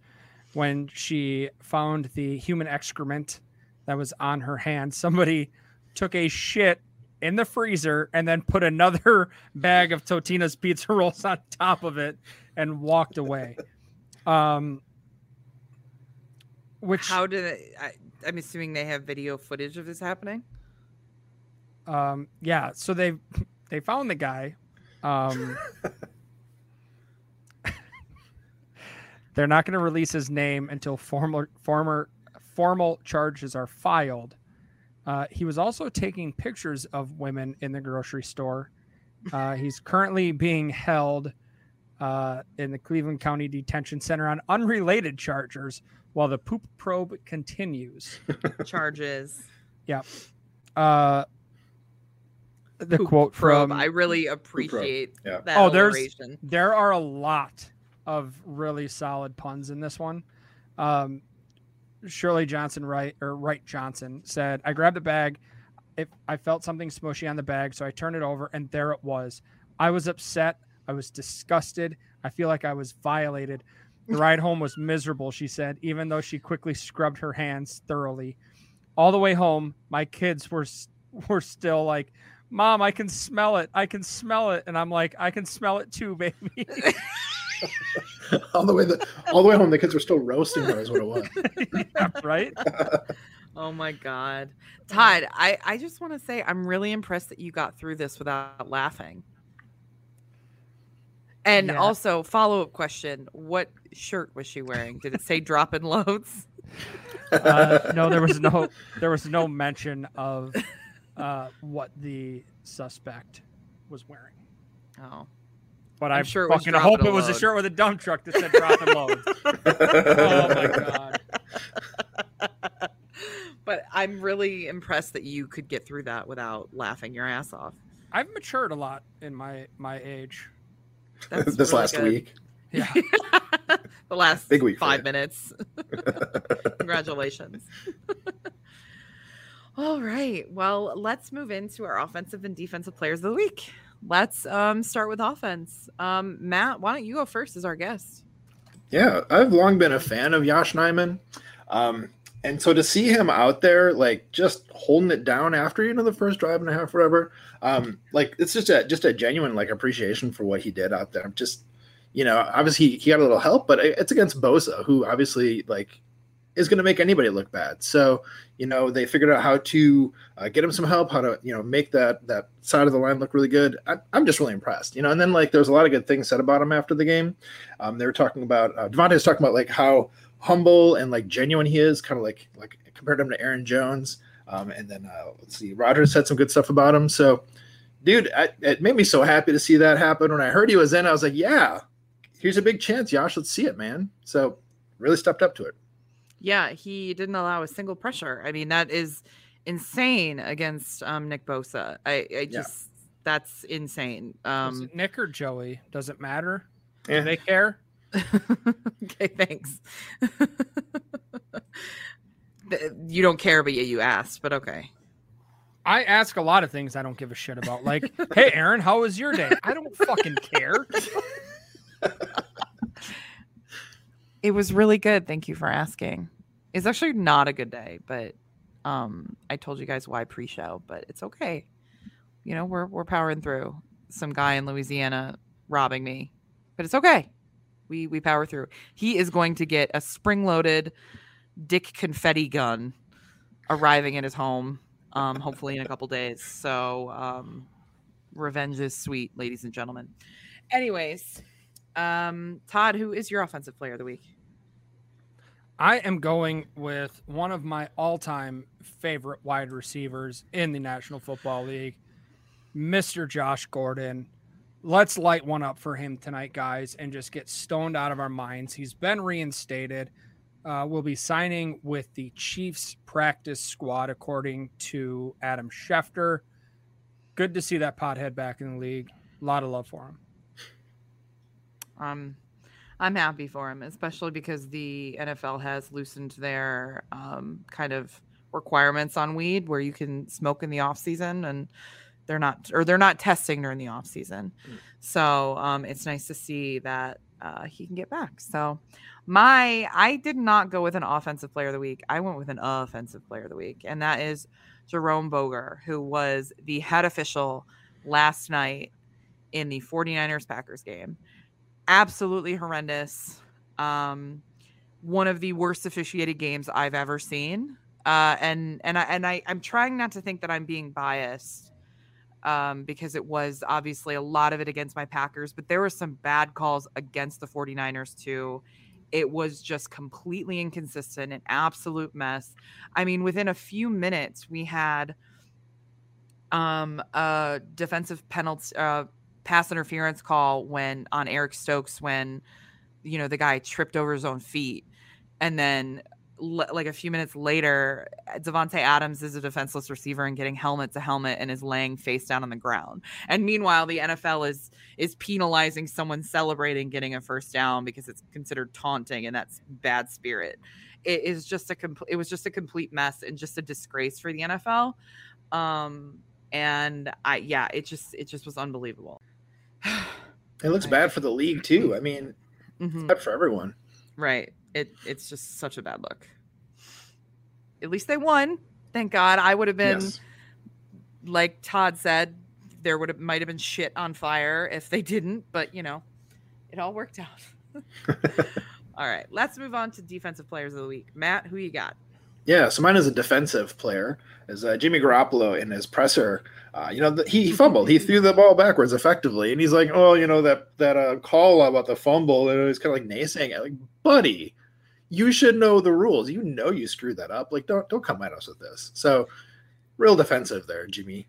Speaker 4: when she found the human excrement that was on her hand. Somebody took a shit in the freezer and then put another bag of Totino's pizza rolls on top of it and walked away. Um, which
Speaker 2: How did it? I, I'm assuming they have video footage of this happening.
Speaker 4: Um yeah so they they found the guy um they're not going to release his name until formal former formal charges are filed uh, he was also taking pictures of women in the grocery store uh, he's currently being held uh, in the cleveland county detention center on unrelated charges while the poop probe continues
Speaker 2: Charges. Yeah.
Speaker 4: Uh, the
Speaker 2: Poop
Speaker 4: quote
Speaker 2: probe.
Speaker 4: from
Speaker 2: I really appreciate
Speaker 3: Yeah.
Speaker 2: that.
Speaker 4: Oh, there's-
Speaker 2: alliteration.
Speaker 4: there are a lot of really solid puns in this one. Um, Shirley Johnson Wright or Wright Johnson said, "I grabbed the bag. If I felt something smushy on the bag, so I turned it over, and there it was. I was upset. I was disgusted. I feel like I was violated. The ride home was miserable." She said, even though she quickly scrubbed her hands thoroughly. All the way home, my kids were were still like. Mom, I can smell it. I can smell it, and I'm like, I can smell it too, baby.
Speaker 3: all the way the all the way home, the kids were still roasting her. Is what it was.
Speaker 4: yeah, right?
Speaker 2: Oh my god, Todd! I I just want to say I'm really impressed that you got through this without laughing. And
Speaker 4: Yeah.
Speaker 2: also, follow up question: What shirt was she wearing? Did it say "dropping loads"?
Speaker 4: Uh, no, there was no there was no mention of uh, what the suspect was wearing.
Speaker 2: Oh,
Speaker 4: But
Speaker 2: I'm
Speaker 4: I
Speaker 2: sure it was
Speaker 4: fucking
Speaker 2: dropping
Speaker 4: hope
Speaker 2: a
Speaker 4: it was a shirt with a dump truck that said dropping load. Oh my god.
Speaker 2: but I'm really impressed that you could get through that without laughing your ass off.
Speaker 4: I've matured a lot in my my age.
Speaker 2: That's
Speaker 3: this
Speaker 2: really
Speaker 3: last
Speaker 2: good.
Speaker 3: week.
Speaker 4: Yeah.
Speaker 2: the last
Speaker 3: Big week
Speaker 2: five minutes. Congratulations. All right. Well, let's move into our offensive and defensive players of the week. Let's um, start with offense. Um, Matt, why don't you go first as our guest?
Speaker 3: Yeah, I've long been a fan of Josh Nijman. Um, and so to see him out there, like just holding it down after you know the first drive and a half, whatever, um, like it's just a just a genuine like appreciation for what he did out there. Just you know, obviously he, he got a little help, but it's against Bosa, who obviously like is going to make anybody look bad. So you know they figured out how to uh, get him some help, how to you know make that that side of the line look really good. I, I'm just really impressed, you know. And then like there's a lot of good things said about him after the game. Um, they were talking about uh, Davante was talking about like how humble and like genuine he is, kind of like like compared him to Aaron Jones. Um, and then uh, let's see, Rodgers said some good stuff about him. So, dude, I, it made me so happy to see that happen. When I heard he was in, I was like, yeah, here's a big chance, Josh. Let's see it, man. So, really stepped up to it.
Speaker 2: Yeah, he didn't allow a single pressure. I mean, that is insane against um, Nick Bosa. I, I just That's insane.
Speaker 4: Is
Speaker 2: Um,
Speaker 4: it Nick or Joey? Does it matter?
Speaker 3: Yeah.
Speaker 4: Do they care?
Speaker 2: okay, thanks. You don't care, but yeah, you asked. But okay.
Speaker 4: I ask a lot of things I don't give a shit about. Like, hey, Erin, how was your day? I don't fucking care.
Speaker 2: It was really good. Thank you for asking. It's actually not a good day, but um, I told you guys why pre-show, but it's okay. You know, we're we're powering through. Some guy in Louisiana robbing me, but it's okay. We we power through. He is going to get a spring-loaded dick confetti gun arriving at his home, um, hopefully in a couple days. So, um, revenge is sweet, ladies and gentlemen. Anyways, um, Todd, who is your offensive player of the week?
Speaker 4: I am going with one of my all-time favorite wide receivers in the National Football League, Mr. Josh Gordon. Let's light one up for him tonight, guys, and just get stoned out of our minds. He's been reinstated. Uh, will be signing with the Chiefs practice squad, according to Adam Schefter. Good to see that pothead back in the league. A lot of love for him.
Speaker 2: Um, I'm happy for him, especially because the NFL has loosened their um, kind of requirements on weed, where you can smoke in the off season, and they're not, or they're not testing during the off season. So um, it's nice to see that uh, he can get back. So my, I did not go with an offensive player of the week. I went with an offensive player of the week, and that is Jerome Boger, who was the head official last night in the 49ers Packers game absolutely horrendous. Um, one of the worst officiated games I've ever seen. Uh, and and I and I I'm trying not to think that I'm being biased, um, because it was obviously a lot of it against my Packers, but there were some bad calls against the 49ers too. It was just completely inconsistent, an absolute mess. I mean, within a few minutes, we had um a defensive penalty uh pass interference call when on Eric Stokes when you know the guy tripped over his own feet. And then like a few minutes later Davante Adams is a defenseless receiver and getting helmet to helmet and is laying face down on the ground. And meanwhile the NFL is is penalizing someone celebrating getting a first down because it's considered taunting and that's bad spirit. It is just a it was just a complete mess and just a disgrace for the NFL um and I yeah it just it just was unbelievable
Speaker 3: It looks bad for the league too. I mean,
Speaker 2: Mhm.
Speaker 3: bad for everyone.
Speaker 2: Right. It it's just such a bad look. At least they won. Thank God. I would have been
Speaker 3: Yes.
Speaker 2: like Todd said, there would have might have been shit on fire if they didn't, but you know, it all worked out. all right, let's move on to defensive players of the week. Matt, who you got?
Speaker 3: Yeah, so mine is a defensive player. Is uh, Jimmy Garoppolo in his presser? Uh, you know, the, he, he fumbled. He threw the ball backwards effectively, and he's like, "Oh, you know that that uh, call about the fumble." And he's kind of like naysaying it, like, "Buddy, you should know the rules. You know you screwed that up. Like, don't don't come at us with this." So, real defensive there, Jimmy.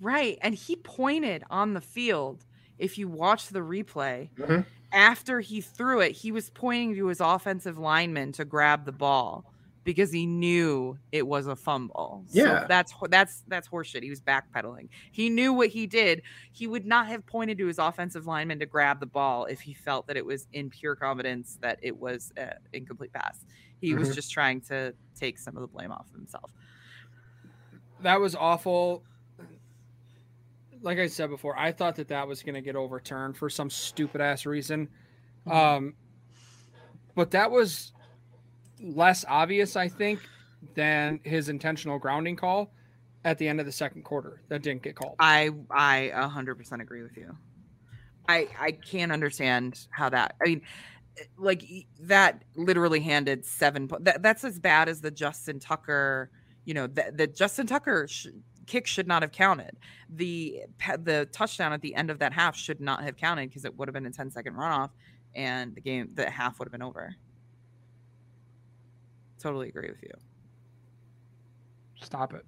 Speaker 2: Right, and he pointed on the field. If you watch the replay,
Speaker 3: Mhm.
Speaker 2: after he threw it, he was pointing to his offensive lineman to grab the ball because he knew it was a fumble.
Speaker 3: Yeah.
Speaker 2: so that's that's that's horseshit. He was backpedaling. He knew what he did. He would not have pointed to his offensive lineman to grab the ball if he felt that it was in pure confidence that it was an incomplete pass. He was
Speaker 3: Mhm.
Speaker 2: just trying to take some of the blame off of himself.
Speaker 4: that was awful. Like I said before, I thought that that was going to get overturned for some stupid ass reason. Um, but that was less obvious, I think, than his intentional grounding call at the end of the second quarter that didn't get called.
Speaker 2: I I a hundred percent agree with you. I I can't understand how that. I mean, like that literally handed seven. That that's as bad as the Justin Tucker. You know, the, the Justin Tucker sh- kick should not have counted. The the touchdown at the end of that half should not have counted because it would have been a 10 second runoff, and the game the half would have been over. Totally agree with you.
Speaker 4: Stop it.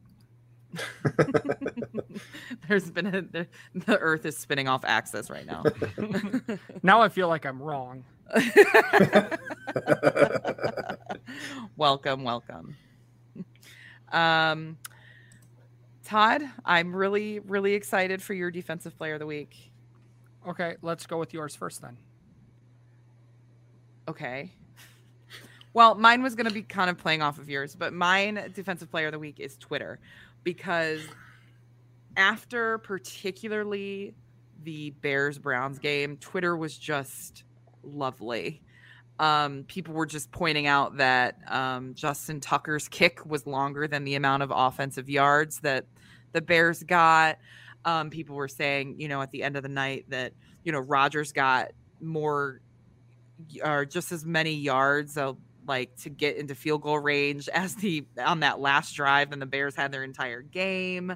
Speaker 2: There's been a the, the Earth is spinning off axis right now.
Speaker 4: Now I feel like I'm wrong.
Speaker 2: welcome, welcome. Um, Todd, I'm really, really excited for your defensive player of the week.
Speaker 4: Okay, let's go with yours first then.
Speaker 2: Okay. Well, mine was going to be kind of playing off of yours, but mine defensive player of the week is Twitter because after particularly the Bears Browns game, Twitter was just lovely. Um, people were just pointing out that um, Justin Tucker's kick was longer than the amount of offensive yards that the Bears got. Um, people were saying, you know, at the end of the night that, you know, Rodgers got more or just as many yards like to get into field goal range as the on that last drive and the Bears had their entire game.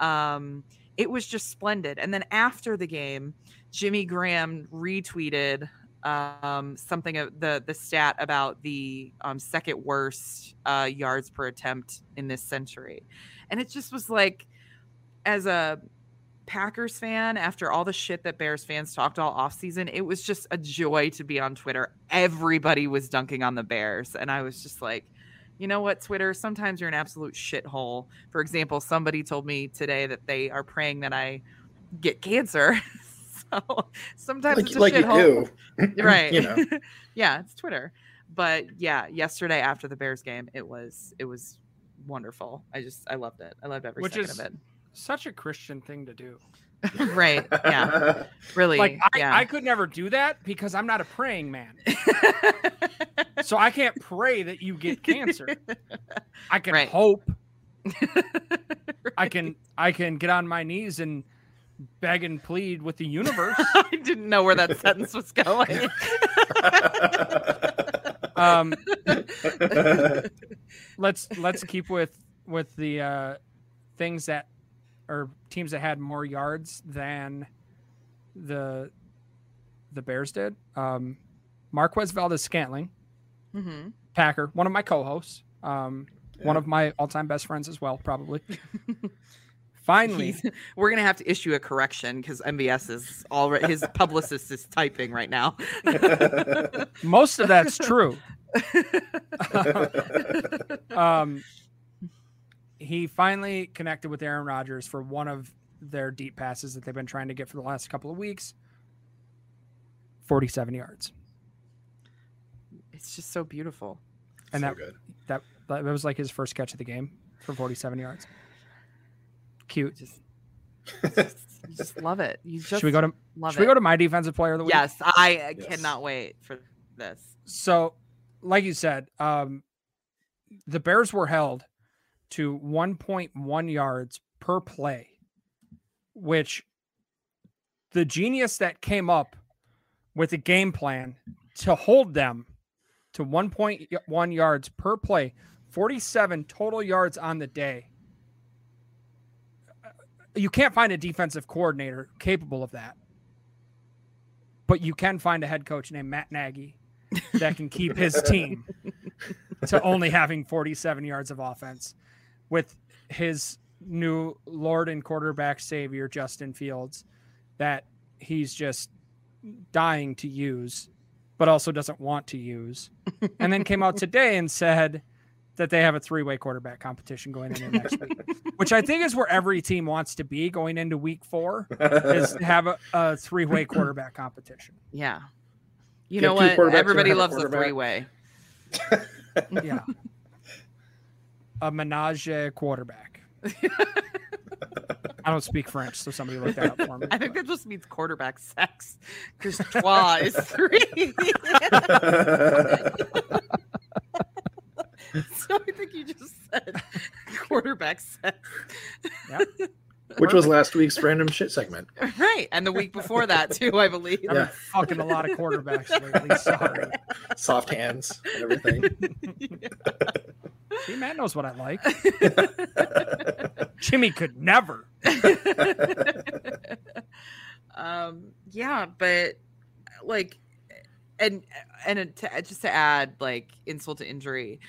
Speaker 2: Um, it was just splendid. And then after the game, Jimmy Graham retweeted um, something of the the stat about the um, second worst uh, yards per attempt in this century, and it just was like, as a Packers fan, after all the shit that Bears fans talked all offseason, it was just a joy to be on Twitter. Everybody was dunking on the Bears, and I was just like, you know what, Twitter, sometimes you're an absolute shithole. For example, somebody told me today that they are praying that I get cancer. so sometimes
Speaker 3: like,
Speaker 2: it's a
Speaker 3: like you
Speaker 2: shithole.
Speaker 3: do.
Speaker 2: Right.
Speaker 3: you know.
Speaker 2: yeah, it's Twitter. But yeah, yesterday after the Bears game, it was it was wonderful. I just I loved it. I loved every
Speaker 4: Which
Speaker 2: second
Speaker 4: is-
Speaker 2: of
Speaker 4: Such a Christian thing to do.
Speaker 2: right. Yeah. Really.
Speaker 4: Like I,
Speaker 2: yeah.
Speaker 4: I could never do that because I'm not a praying man. So I can't pray that you get cancer. I can
Speaker 2: Right.
Speaker 4: hope. I can I can get on my knees and beg and plead with the universe.
Speaker 2: I didn't know where that sentence was going.
Speaker 4: Um, let's let's keep with with the uh, things that or teams that had more yards than the the Bears did. Um, Marquez Valdes-Scantling,
Speaker 2: hmm
Speaker 4: Packer, one of my co-hosts, um, one of my all-time best friends as well, probably. Finally,
Speaker 2: He's, we're gonna have to issue a correction because MBS is already his publicist is typing right now.
Speaker 4: most of that's true. um, he finally connected with Aaron Rodgers for one of their deep passes that they've been trying to get for the last couple of weeks. 47 yards.
Speaker 2: it's just so beautiful.
Speaker 4: And
Speaker 3: So
Speaker 4: that,
Speaker 3: good.
Speaker 4: that that was like his first catch of the game for 47 yards. Cute.
Speaker 2: Just, just, you just love it. You just
Speaker 4: Should we go to
Speaker 2: love
Speaker 4: should we go to my defensive player of the week?
Speaker 2: yes, I
Speaker 3: Yes.
Speaker 2: cannot wait for this.
Speaker 4: So, like you said, um, the Bears were held to 1.1 yards per play, which the genius that came up with a game plan to hold them to 1.1 yards per play, 47 total yards on the day. Uh, you can't find a defensive coordinator capable of that. But you can find a head coach named Matt Nagy that can keep his team to only having 47 yards of offense with his new Lord and quarterback savior, Justin Fields, that he's just dying to use, but also doesn't want to use. And then came out today and said that they have a three way quarterback competition going into next week, which I think is where every team wants to be going into week four is to have a, a three way quarterback competition.
Speaker 2: Yeah. You
Speaker 3: Get
Speaker 2: know what? Everybody loves a
Speaker 3: quarterback.
Speaker 2: three way.
Speaker 4: Yeah. A menage quarterback. I don't speak French, so somebody look that up for me.
Speaker 2: I think that just means quarterback sex because trois is three. so I think you just said quarterback sex.
Speaker 3: Which was last week's random shit segment.
Speaker 2: Right. And the week before that, too, I believe.
Speaker 4: I've
Speaker 3: Yeah.
Speaker 4: been fucking a lot of quarterbacks lately. Sorry.
Speaker 3: Soft hands and everything.
Speaker 4: See, Matt knows what I like. Jimmy could never.
Speaker 2: um yeah but like and and to, just to add like insult to injury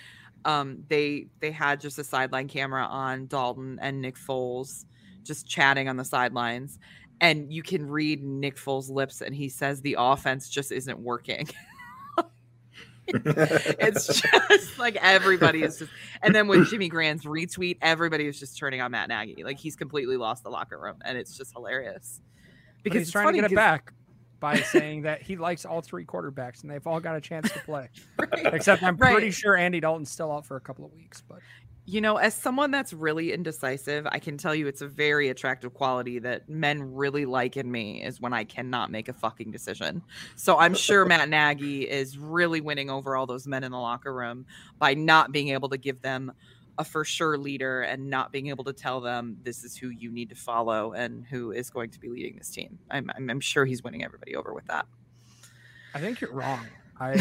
Speaker 2: um they they had just a sideline camera on dalton and nick foles just chatting on the sidelines and you can read nick foles lips and he says the offense just isn't working it's just like everybody is just, and then with Jimmy Graham's retweet, everybody is just turning on Matt Nagy. Like he's completely lost the locker room, and it's just hilarious.
Speaker 4: Because he's trying to get it
Speaker 2: 'cause-
Speaker 4: back by saying that he likes all three quarterbacks and they've all got a chance to play.
Speaker 2: Right.
Speaker 4: Except I'm pretty
Speaker 2: Right.
Speaker 4: sure Andy Dalton's still out for a couple of weeks. But
Speaker 2: You know, as someone that's really indecisive, I can tell you it's a very attractive quality that men really like in me is when I cannot make a fucking decision. So I'm sure Matt Nagy is really winning over all those men in the locker room by not being able to give them a for sure leader and not being able to tell them this is who you need to follow and who is going to be leading this team. I'm, I'm, I'm sure he's winning everybody over with that.
Speaker 4: I think you're wrong. I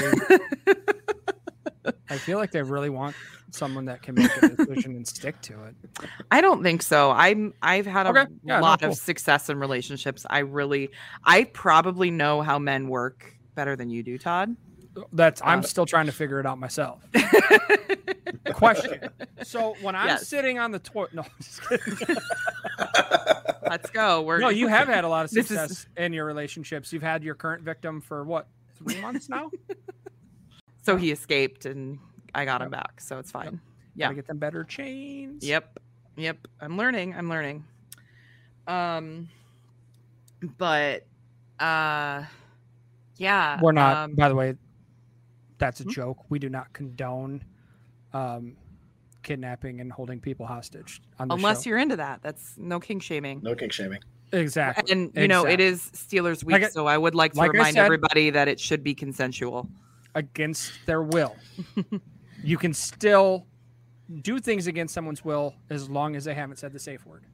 Speaker 4: I feel like they really want someone that can make a decision and stick to it.
Speaker 2: I don't think so. I'm I've had a
Speaker 4: Okay. Yeah, no,
Speaker 2: lot
Speaker 4: cool.
Speaker 2: of success in relationships. I really I probably know how men work better than you do, Todd.
Speaker 4: That's I'm
Speaker 2: Uh,
Speaker 4: still trying to figure it out myself. Question. So when I'm
Speaker 2: Yes.
Speaker 4: sitting on the toilet, no, I'm just kidding.
Speaker 2: Let's go. We're
Speaker 4: no, you have had a lot of
Speaker 2: This is-
Speaker 4: success in your relationships. You've had your current victim for what three months now.
Speaker 2: so he escaped and I got him back, so it's fine. Yeah.
Speaker 4: Gotta get them better chains.
Speaker 2: Yep. Yep. I'm learning. I'm learning. Um but uh yeah.
Speaker 4: We're not.
Speaker 2: um,
Speaker 4: by the way, that's a
Speaker 2: Hmm?
Speaker 4: joke. We do not condone um, kidnapping and holding people hostage. On
Speaker 2: unless
Speaker 4: show.
Speaker 2: you're into that. That's no king shaming.
Speaker 3: No king shaming.
Speaker 4: exactly.
Speaker 2: And you know, it is Steelers week,
Speaker 4: Like I-
Speaker 2: so I would like to
Speaker 4: like
Speaker 2: remind
Speaker 4: said-
Speaker 2: everybody that it should be consensual.
Speaker 4: against their will. you can still do things against someone's will as long as they haven't said the safe word.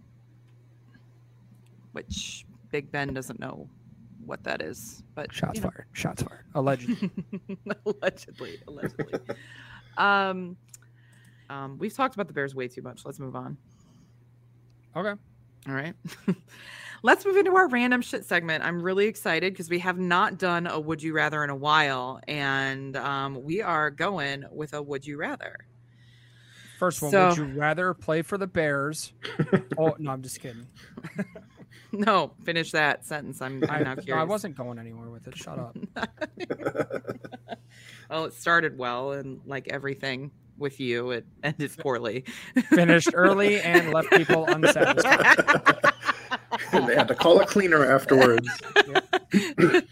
Speaker 2: which Big Ben doesn't know what that is, but
Speaker 4: Shots
Speaker 2: you know,
Speaker 4: fired. Shots fired. Allegedly.
Speaker 2: allegedly, allegedly. um, um, we've talked about the Bears way too much. Let's move on.
Speaker 4: okay.
Speaker 2: All right. Let's move into our random shit segment. I'm really excited because we have not done a would you rather in a while, and um, we are going with a would you rather.
Speaker 4: First one.
Speaker 2: So-
Speaker 4: Would you rather play for the Bears? oh no, I'm just kidding.
Speaker 2: No, finish that sentence. I'm,
Speaker 4: I,
Speaker 2: I'm now
Speaker 4: no,
Speaker 2: curious.
Speaker 4: I wasn't going anywhere with it. Shut up.
Speaker 2: Well, it started well, and like everything with you, it ended poorly.
Speaker 4: Finished early and left people unsatisfied.
Speaker 3: they had to call a cleaner afterwards.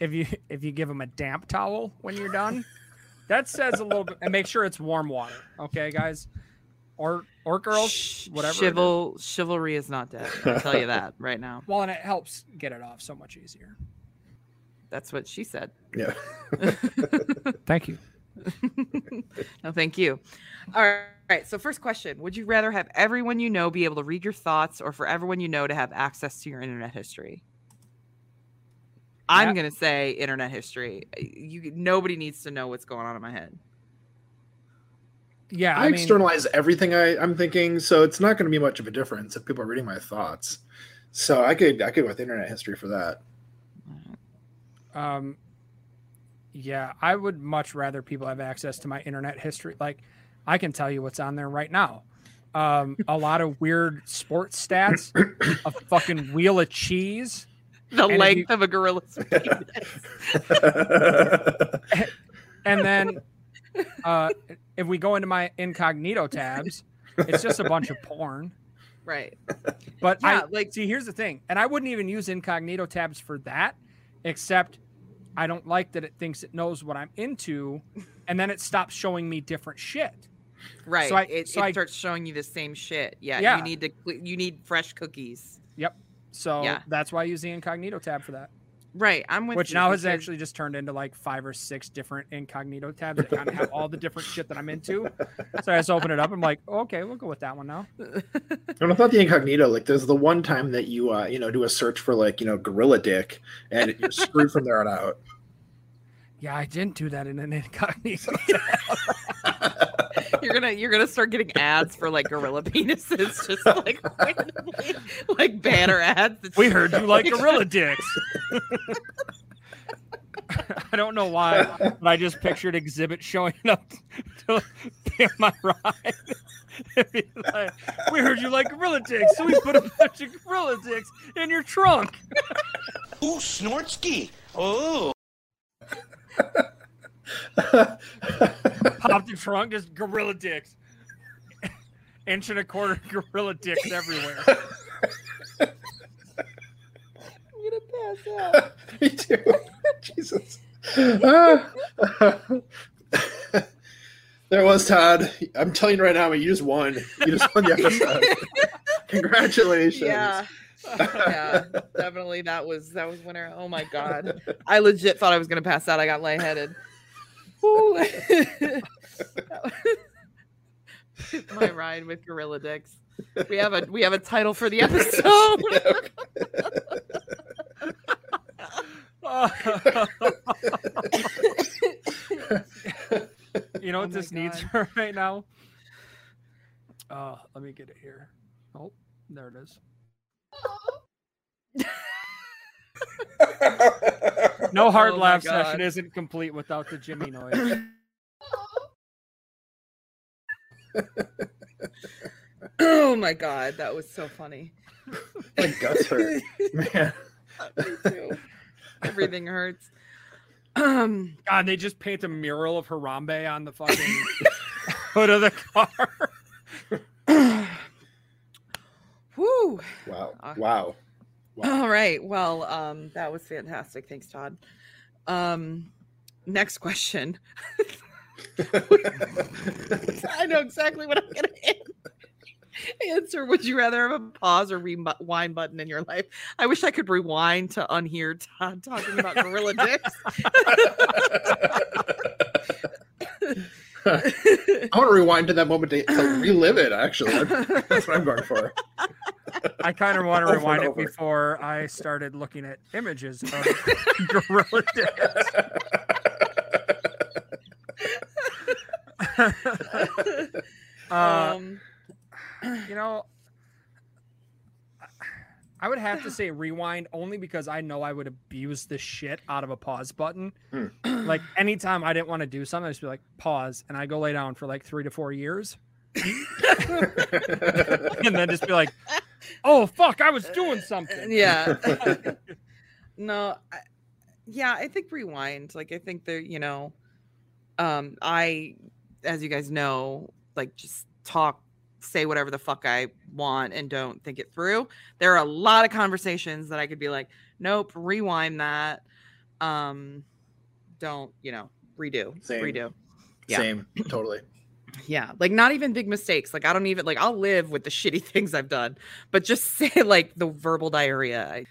Speaker 4: If you if you give them a damp towel when you're done, that says a little bit. And make sure it's warm water. Okay, guys, or or girls, whatever. it is.
Speaker 2: Chival- chivalry is not dead. I'll tell you that right now.
Speaker 4: Well, and it helps get it off so much easier.
Speaker 2: That's what she said.
Speaker 3: Yeah.
Speaker 4: Thank you.
Speaker 2: no, thank you. All right. So, first question Would you rather have everyone you know be able to read your thoughts or for everyone you know to have access to your internet history? I'm
Speaker 4: Yeah.
Speaker 2: going to say internet history. You Nobody needs to know what's going on in my head.
Speaker 4: Yeah,
Speaker 3: I,
Speaker 4: I, mean,
Speaker 3: externalize everything I, I'm thinking, so it's not going to be much of a difference if people are reading my thoughts. So I could I could go with internet history for that.
Speaker 4: um, yeah, I would much rather people have access to my internet history. Like, I can tell you what's on there right now. Um, a lot of weird sports stats, a fucking wheel of cheese.
Speaker 2: The
Speaker 4: if
Speaker 2: length
Speaker 4: you-
Speaker 2: of a gorilla's penis.
Speaker 4: and then uh, if we go into my incognito tabs, it's just a bunch of porn.
Speaker 2: right.
Speaker 4: But
Speaker 2: Yeah,
Speaker 4: I
Speaker 2: like-
Speaker 4: see. Here's the thing, and I wouldn't even use incognito tabs for that, except I don't like that it thinks it knows what I'm into, and then it stops showing me different shit.
Speaker 2: Right.
Speaker 4: I-
Speaker 2: it
Speaker 4: so
Speaker 2: it
Speaker 4: I-
Speaker 2: starts showing you the same shit. Yeah.
Speaker 4: Yeah.
Speaker 2: You need to, you need fresh cookies. Yep.
Speaker 4: So
Speaker 2: Yeah.
Speaker 4: that's why I use the incognito tab for that,
Speaker 2: Right. I'm with
Speaker 4: which
Speaker 2: you
Speaker 4: now has
Speaker 2: because-
Speaker 4: actually just turned into like five or six different incognito tabs that kind of have all the different shit that I'm into. So I just open it up. I'm like, okay, we'll go with that one now.
Speaker 3: And I thought the incognito, like there's the one time that you uh, you know, do a search for like, you know, gorilla dick and you're screwed from there on out.
Speaker 4: Yeah, I didn't do that in an incognito.
Speaker 2: you're gonna you're gonna start getting ads for like gorilla penises, just like randomly, like banner ads. that
Speaker 4: We heard you like gorilla dicks. I don't know why, but I just pictured Xzibit showing up to Pimp My Ride. Like, we heard you like gorilla dicks, so we put a bunch of gorilla dicks in your trunk.
Speaker 6: Ooh, Snortsky. Oh.
Speaker 4: Pop the trunk, just gorilla dicks. Inch and a quarter gorilla dicks everywhere.
Speaker 2: I'm gonna pass out.
Speaker 3: Me too. Jesus. Ah. there was Todd. I'm telling you right now, you just won. You just won the episode. Congratulations.
Speaker 2: Yeah. yeah, definitely that was that was winner. Oh my god. I legit thought I was gonna pass out. I got lightheaded. Woo. my ride with Gorilla Dicks. We have a we have a title for the episode.
Speaker 4: you know what
Speaker 2: Oh my
Speaker 4: this needs right now? Oh, let me get it here. Oh, there it is. No hard
Speaker 2: Oh
Speaker 4: laugh session isn't complete without the Jimmy noise.
Speaker 2: oh my god, that was so funny.
Speaker 3: My guts hurt. Man.
Speaker 2: Me too. Everything hurts. Um
Speaker 4: God, they just paint a mural of Harambe on the fucking hood of the car.
Speaker 2: whew.
Speaker 3: Wow.
Speaker 2: Uh,
Speaker 3: Wow. Wow.
Speaker 2: All right. Well, um, that was fantastic. Thanks, Todd. Um, next question. I know exactly what I'm going to answer. Would you rather have a pause or rewind button in your life? I wish I could rewind to unhear Todd talking about gorilla dicks.
Speaker 3: I want to rewind to that moment to, to relive it, actually. That's what I'm going for.
Speaker 4: I kind of want to rewind it before I started looking at images of gorilla dicks. Uh,
Speaker 2: um,
Speaker 4: you know, I would have to say rewind only because I know I would abuse the shit out of a pause button.
Speaker 3: Hmm.
Speaker 4: like anytime I didn't want to do something, I just be like pause, and I go lay down for like three to four years, and then just be like, "Oh fuck, I was doing something."
Speaker 2: yeah. no, I, yeah, I think rewind. Like I think there, you know, um, I, as you guys know, like just talk, say whatever the fuck I want, and don't think it through. There are a lot of conversations that I could be like, nope, rewind that. Um, don't you know, redo,
Speaker 3: Same.
Speaker 2: redo. Yeah.
Speaker 3: Same. Totally.
Speaker 2: Yeah, like not even big mistakes. Like I don't even like I'll live with the shitty things I've done, but just say like the verbal diarrhea. I...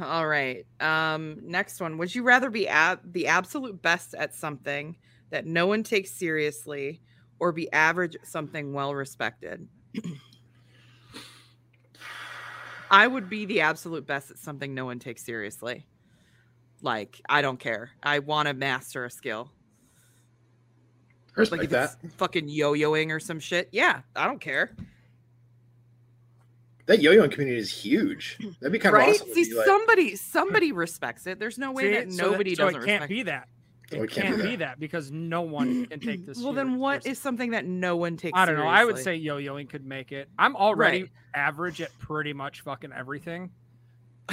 Speaker 2: All right. Um next one. Would you rather be at the absolute best at something that no one takes seriously or be average at something well respected? I would be the absolute best at something no one takes seriously. Like I don't care. I want to master a skill
Speaker 3: I respect
Speaker 2: like if
Speaker 3: that.
Speaker 2: it's fucking yo-yoing or some shit. Yeah, I don't care.
Speaker 3: That yo-yoing community is huge. That'd be kind of
Speaker 2: right?
Speaker 3: awesome. to
Speaker 2: See,
Speaker 3: be like-
Speaker 2: somebody somebody hmm. respects it. There's no way
Speaker 4: See,
Speaker 2: that
Speaker 4: so that-
Speaker 2: nobody
Speaker 4: so
Speaker 2: doesn't
Speaker 4: it can't
Speaker 2: respect
Speaker 4: be that. It,
Speaker 3: Oh, it can't
Speaker 4: can't,
Speaker 3: be
Speaker 4: be that because no one can take this.
Speaker 2: well, then
Speaker 4: serious-
Speaker 2: what
Speaker 4: seriously.
Speaker 2: is something that no one takes?
Speaker 4: I don't know. I would say yo-yoing could make it. I'm already
Speaker 2: Right.
Speaker 4: average at pretty much fucking everything.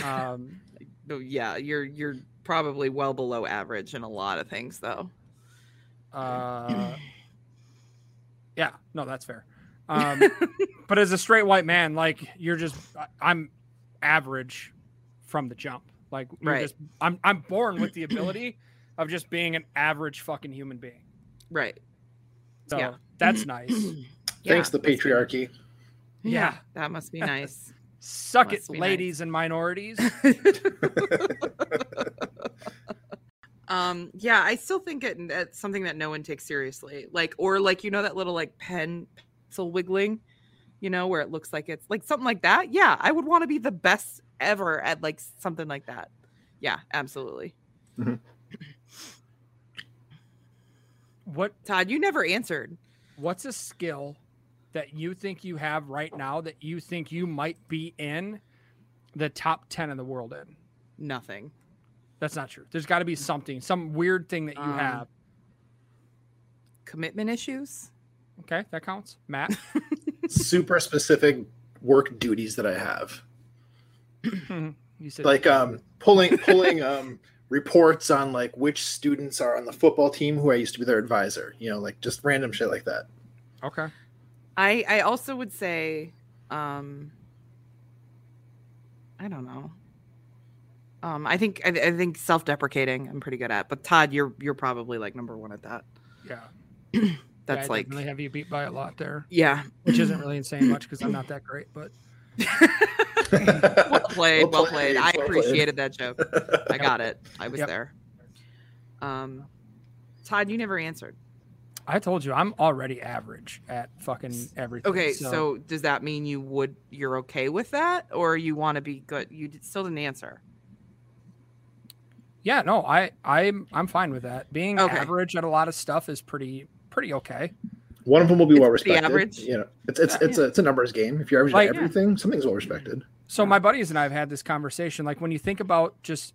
Speaker 4: Um,
Speaker 2: Oh, yeah, you're you're probably well below average in a lot of things, though.
Speaker 4: uh, yeah, no, that's fair. Um, but as a straight white man, like you're just, I- I'm average from the jump. Like
Speaker 2: Right.
Speaker 4: just, I'm, I'm born with the ability of just being an average fucking human being.
Speaker 2: Right.
Speaker 4: So
Speaker 2: Yeah.
Speaker 4: that's nice.
Speaker 3: Thanks the patriarchy.
Speaker 2: Yeah,
Speaker 4: Yeah.
Speaker 2: that must be nice.
Speaker 4: Suck it,
Speaker 2: Must be nice.
Speaker 4: ladies and minorities.
Speaker 2: um yeah i still think it, it's something that no one takes seriously like or like you know that little like pen pencil wiggling you know where it looks like it's like something like that yeah i would want to be the best ever at like something like that yeah absolutely
Speaker 4: What
Speaker 2: todd you never answered.
Speaker 4: What's a skill that you think you have right now that you think you might be in the top 10 in the world in?
Speaker 2: Nothing.
Speaker 4: That's not true. There's got to be something some weird thing that you
Speaker 2: Um,
Speaker 4: have.
Speaker 2: commitment issues?
Speaker 4: Okay that counts. Matt?
Speaker 3: Super specific work duties that I have.
Speaker 4: you said
Speaker 3: Like um pulling pulling um reports on like which students are on the football team who I used to be their advisor. You know, like just random shit like that.
Speaker 4: Okay.
Speaker 2: I I also would say, um, I don't know. Um, I think I, I think self-deprecating I'm pretty good at, but Todd, you're you're probably like number one at that.
Speaker 4: Yeah.
Speaker 2: That's
Speaker 4: yeah, I
Speaker 2: like
Speaker 4: definitely have you beat by a lot there,
Speaker 2: yeah.
Speaker 4: which isn't really insane much because I'm not that great. But
Speaker 2: well played, well,
Speaker 3: Well
Speaker 2: played.
Speaker 3: played,
Speaker 2: I
Speaker 3: well played.
Speaker 2: appreciated that joke. I got it. I was
Speaker 4: Yep.
Speaker 2: there. Um, Todd, you never answered.
Speaker 4: I told you I'm already average at fucking everything.
Speaker 2: Okay, so, does that mean you would you're okay with that, or you want to be good? You still didn't answer.
Speaker 4: yeah, no, I I'm I'm fine with that. Being
Speaker 2: Okay.
Speaker 4: average at a lot of stuff is pretty pretty okay.
Speaker 3: One of them will be
Speaker 2: It's
Speaker 3: well
Speaker 2: pretty
Speaker 3: respected.
Speaker 2: average.
Speaker 3: You know, it's it's it's a it's a numbers game. If you're average
Speaker 4: Like-
Speaker 3: at everything, something's well respected.
Speaker 4: So my buddies and I have had this conversation. Like when you think about just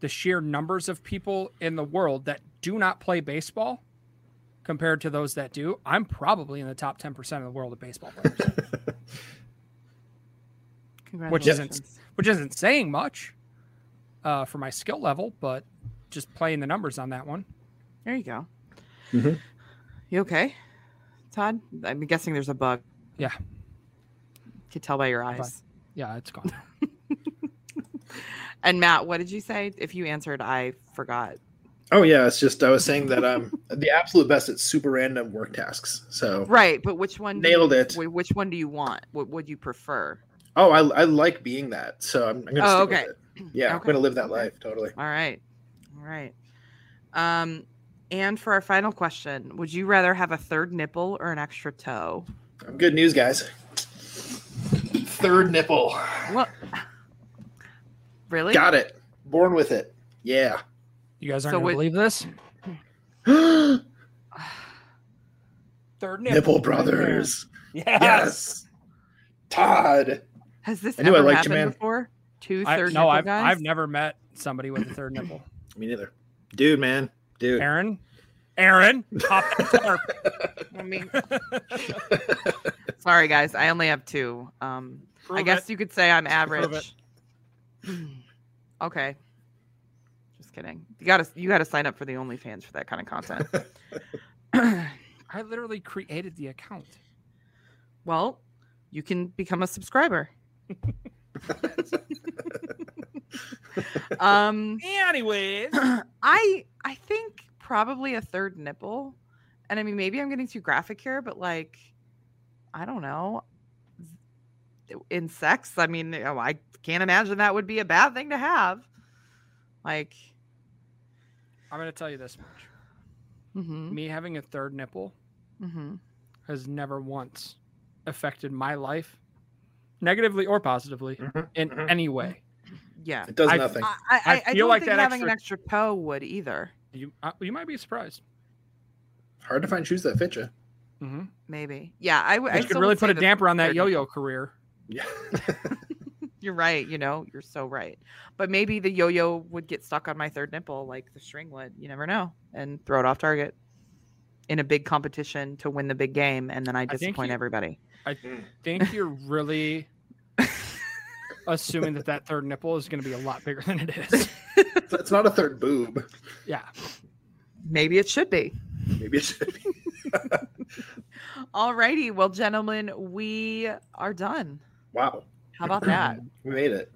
Speaker 4: the sheer numbers of people in the world that do not play baseball compared to those that do, I'm probably in the top 10% of the world of baseball players, Which isn't- which isn't saying much uh, for my skill level, but just playing the numbers on that one.
Speaker 2: There you go.
Speaker 3: Mhm.
Speaker 2: You okay, Todd? I'm guessing there's a bug.
Speaker 4: Yeah.
Speaker 2: Could tell by your
Speaker 4: Fine.
Speaker 2: eyes.
Speaker 4: Yeah, it's gone.
Speaker 2: And Matt, what did you say? If you answered, I forgot.
Speaker 3: Oh yeah, it's just I was saying that I'm the absolute best at super random work tasks. So
Speaker 2: Right, but which one?
Speaker 3: Nailed
Speaker 2: you-
Speaker 3: it.
Speaker 2: Which one do you want? What would you prefer?
Speaker 3: oh, I, I like being that. So I'm, I'm gonna
Speaker 2: Oh,
Speaker 3: stick
Speaker 2: okay.
Speaker 3: with it. Yeah, I'm gonna live that
Speaker 2: Okay.
Speaker 3: life totally.
Speaker 2: All right, all right. Um, and for our final question, would you rather have a third nipple or an extra toe?
Speaker 3: Good news, guys. Third nipple.
Speaker 2: What? Really?
Speaker 3: Got it. Born with it. Yeah.
Speaker 4: You guys aren't
Speaker 2: So
Speaker 4: gonna believe this?
Speaker 3: Third Nipple
Speaker 4: Third
Speaker 3: brothers.
Speaker 6: Yes.
Speaker 3: Yes. Todd.
Speaker 2: Has this
Speaker 3: I knew I
Speaker 2: ever
Speaker 3: liked you,
Speaker 2: happened
Speaker 3: man.
Speaker 2: before? Two third I,
Speaker 4: no,
Speaker 2: nipple
Speaker 4: I've,
Speaker 2: guys?
Speaker 4: I've never met somebody with a third nipple.
Speaker 3: Me neither. Dude, man. Dude.
Speaker 4: Erin? Erin? Pop that tarp.
Speaker 2: I mean, sorry guys, I only have two. Um, I guess
Speaker 4: it.
Speaker 2: you could say I'm average. okay. Just kidding. You gotta you gotta sign up for the OnlyFans for that kind of content.
Speaker 4: I literally created the account.
Speaker 2: well, you can become a subscriber. um
Speaker 6: Anyways.
Speaker 2: I I think probably a third nipple. And I mean maybe I'm getting too graphic here, but like I don't know. In sex, I mean, you know, I can't imagine that would be a bad thing to have. Like
Speaker 4: I'm going to tell you this much.
Speaker 2: mhm,
Speaker 4: Me having a third nipple
Speaker 2: mhm.
Speaker 4: has never once affected my life, negatively or positively,
Speaker 3: Mhm,
Speaker 4: in
Speaker 3: mhm.
Speaker 4: any way.
Speaker 2: Yeah.
Speaker 3: It does
Speaker 4: I-
Speaker 3: nothing.
Speaker 2: I, I,
Speaker 4: I
Speaker 2: I,
Speaker 4: feel
Speaker 2: don't
Speaker 4: like
Speaker 2: think
Speaker 4: that
Speaker 2: having an
Speaker 4: extra-
Speaker 2: extra toe would either.
Speaker 4: You, uh, you might be surprised.
Speaker 3: Hard to find shoes that fit you.
Speaker 4: hmm
Speaker 2: Maybe. Yeah, I. I
Speaker 4: could really put a damper on that yo-yo career.
Speaker 3: Yeah.
Speaker 2: You're right. You know, you're so right. But maybe the yo-yo would get stuck on my third nipple, like the string would. You never know, and throw it off target in a big competition to win the big game, and then I
Speaker 4: think
Speaker 2: disappoint
Speaker 4: you-
Speaker 2: everybody.
Speaker 4: I think you're really assuming that that third nipple is going to be a lot bigger than it is.
Speaker 3: It's- it's not a third boob.
Speaker 4: Yeah.
Speaker 2: Maybe it should be.
Speaker 3: Maybe it should be.
Speaker 2: All righty. Well, gentlemen, we are done.
Speaker 3: Wow.
Speaker 2: How about that?
Speaker 3: We made it.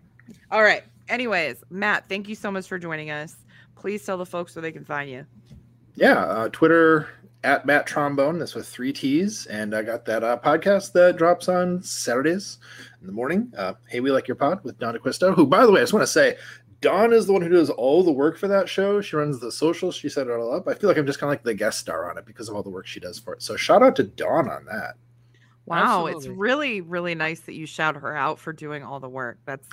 Speaker 2: All right. Anyways, Matt, thank you so much for joining us. Please tell the folks where they can find you.
Speaker 3: Yeah. Uh, Twitter at Matt Trombone. That's with three T's. And I got that uh, podcast that drops on Saturdays in the morning. Uh, hey, we like your pod with Don DeQuisto, who, by the way, I just want to say, Dawn is the one who does all the work for that show. She runs the socials. She set it all up. I feel like I'm just kind of like the guest star on it because of all the work she does for it. So shout out to Dawn on that.
Speaker 2: Wow, it's really, really nice that you shout her out for doing all the work. That's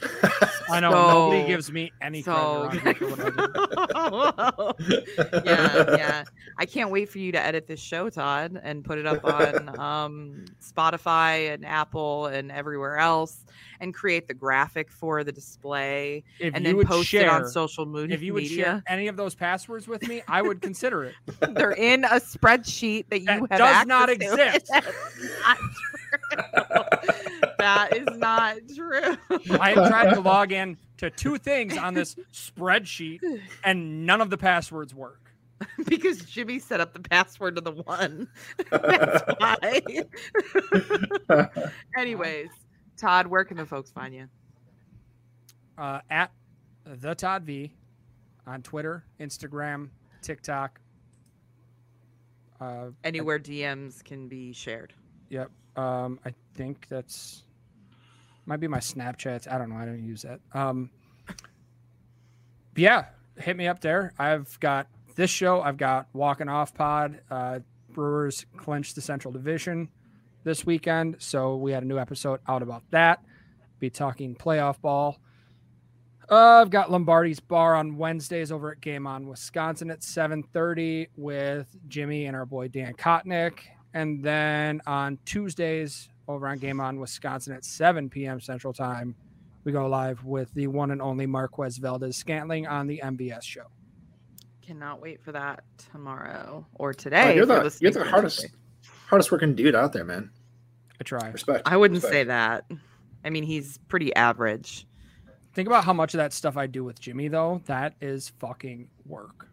Speaker 4: I know nobody gives me any
Speaker 2: so
Speaker 4: credit around here for what I do.
Speaker 2: yeah, yeah. I can't wait for you to edit this show, Todd, and put it up on um, Spotify and Apple and everywhere else, and create the graphic for the display,
Speaker 4: If
Speaker 2: and then post
Speaker 4: share,
Speaker 2: it on social media.
Speaker 4: if you would share any of those passwords with me, I would consider it.
Speaker 2: they're in a spreadsheet that you have
Speaker 4: That
Speaker 2: have
Speaker 4: does not exist.
Speaker 2: That's not true. that is not true.
Speaker 4: I have tried to log in to two things on this spreadsheet, and none of the passwords work.
Speaker 2: because Jimmy set up the password to the one. That's why. Anyways, Todd, where can the folks find you?
Speaker 4: Uh, at the Todd V on Twitter, Instagram, TikTok. Uh,
Speaker 2: Anywhere DMs can be shared.
Speaker 4: Yep. Um, I think that's might be my Snapchat. I don't know. I don't use that. Um, yeah, hit me up there. I've got this show. I've got Walking Off Pod. Uh, Brewers clinched the Central Division this weekend, so we had a new episode out about that. Be talking playoff ball. Uh, I've got Lombardi's Bar on Wednesdays over at Game On Wisconsin at 7:30 with Jimmy and our boy Dan Kotnick, and then on Tuesdays over on Game On Wisconsin at 7 p.m. Central Time, we go live with the one and only Marquez Valdes-Scantling on the MVS show.
Speaker 2: Cannot wait for that tomorrow or
Speaker 3: Oh,
Speaker 2: today.
Speaker 3: you're
Speaker 2: you're
Speaker 3: the
Speaker 2: listening
Speaker 3: you're the hardest
Speaker 2: Tuesday.
Speaker 3: hardest working dude out there, man.
Speaker 4: I try.
Speaker 3: Respect.
Speaker 2: I wouldn't
Speaker 3: respect.
Speaker 2: say that. I mean, he's pretty average.
Speaker 4: Think about how much of that stuff I do with Jimmy, though. That is fucking work.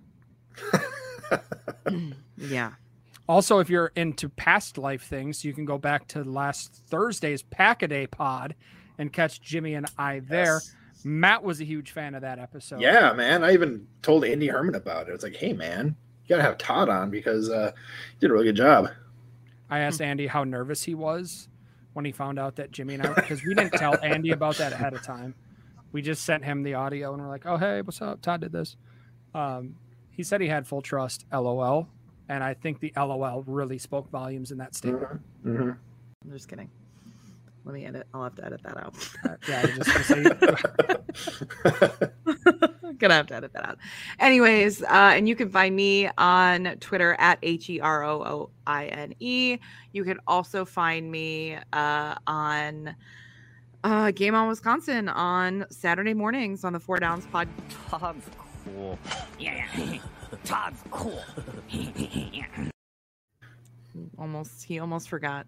Speaker 2: Yeah.
Speaker 4: Also, if you're into past life things, you can go back to last Thursday's Pack a Day pod and catch Jimmy and I there.
Speaker 3: Yes.
Speaker 4: Matt was a huge fan of that episode.
Speaker 3: Yeah, man. I even told Andy Herman about it. It's like, hey, man, you gotta have Todd on because uh, you did a really good job.
Speaker 4: I asked Andy how nervous he was when he found out that Jimmy and I, because we didn't tell Andy about that ahead of time. We just sent him the audio and we're like, oh, hey, what's up? Todd did this. Um, he said he had full trust, lol. And I think the lol really spoke volumes in that statement.
Speaker 3: Mhm.
Speaker 2: I'm just kidding. Let me edit. I'll have to edit that out.
Speaker 4: Uh, yeah, I was just gonna say,
Speaker 2: Gonna have to edit that out. Anyways, uh, and you can find me on Twitter at H E R O O I N E. You can also find me uh, on uh, Game On Wisconsin on Saturday mornings on the Four Downs pod.
Speaker 6: Todd's cool. Yeah. Todd's cool.
Speaker 2: Almost, he almost forgot.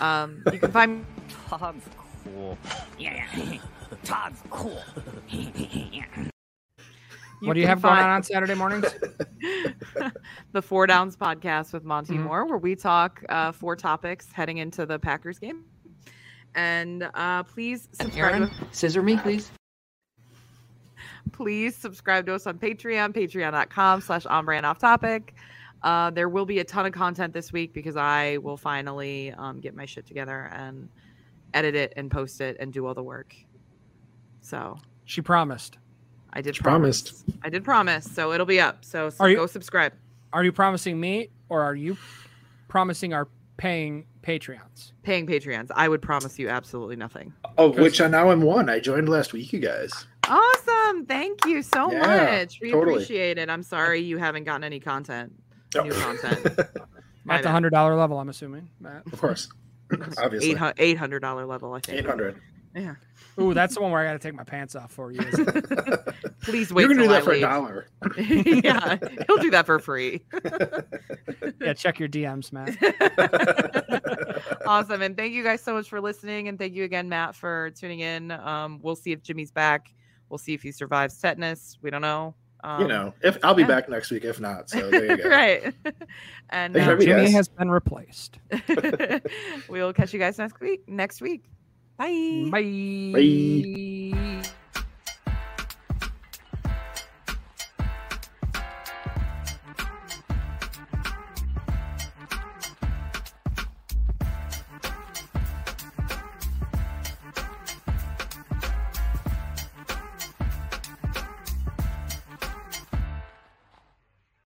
Speaker 2: Um, you can find
Speaker 6: Todd's cool. Yeah. yeah. Todd's cool.
Speaker 4: what do you
Speaker 2: can
Speaker 4: have going
Speaker 2: find-
Speaker 4: on on Saturday mornings?
Speaker 2: the Four Downs podcast with Monty
Speaker 4: Mhm.
Speaker 2: Moore, where we talk uh, four topics heading into the Packers game. And uh, please subscribe. Erin,
Speaker 7: scissor me, please.
Speaker 2: Please subscribe to us on Patreon, patreon.com slash on off topic. Uh, there will be a ton of content this week because I will finally um, get my shit together and edit it and post it and do all the work. So
Speaker 4: She promised.
Speaker 2: I did
Speaker 3: She
Speaker 2: promise.
Speaker 3: promised.
Speaker 2: I did promise. So it'll be up. So, so
Speaker 4: Are you-
Speaker 2: go subscribe.
Speaker 4: Are you promising me or are you promising our paying Patreons?
Speaker 2: Paying Patreons. I would promise you absolutely nothing.
Speaker 3: Of which I now am one. I joined last week, you guys.
Speaker 2: Awesome. Thank you so
Speaker 3: Yeah,
Speaker 2: much. We
Speaker 3: totally.
Speaker 2: appreciate it. I'm sorry you haven't gotten any content.
Speaker 3: Oh.
Speaker 2: New content. My
Speaker 4: At the hundred dollar level, I'm assuming. Matt.
Speaker 3: of course. Obviously.
Speaker 2: Eight hundred dollar level, I think.
Speaker 3: 800.
Speaker 2: Yeah.
Speaker 4: Ooh, that's the one where I got to take my pants off for you.
Speaker 2: Please wait.
Speaker 3: You're gonna do that
Speaker 2: I
Speaker 3: for a dollar.
Speaker 2: yeah, he'll do that for free.
Speaker 4: yeah, check your DMs, Matt.
Speaker 2: awesome, and thank you guys so much for listening, and thank you again, Matt, for tuning in. Um, we'll see if Jimmy's back. We'll see if he survives tetanus. We don't know. Um,
Speaker 3: you know, if I'll be
Speaker 2: yeah.
Speaker 3: back next week, if not. So there you go.
Speaker 2: right. and
Speaker 3: Thanks
Speaker 2: uh,
Speaker 4: Jimmy
Speaker 3: guys.
Speaker 4: has been replaced.
Speaker 2: we'll catch you guys next week. Next week. Bye.
Speaker 4: Bye.
Speaker 3: Bye.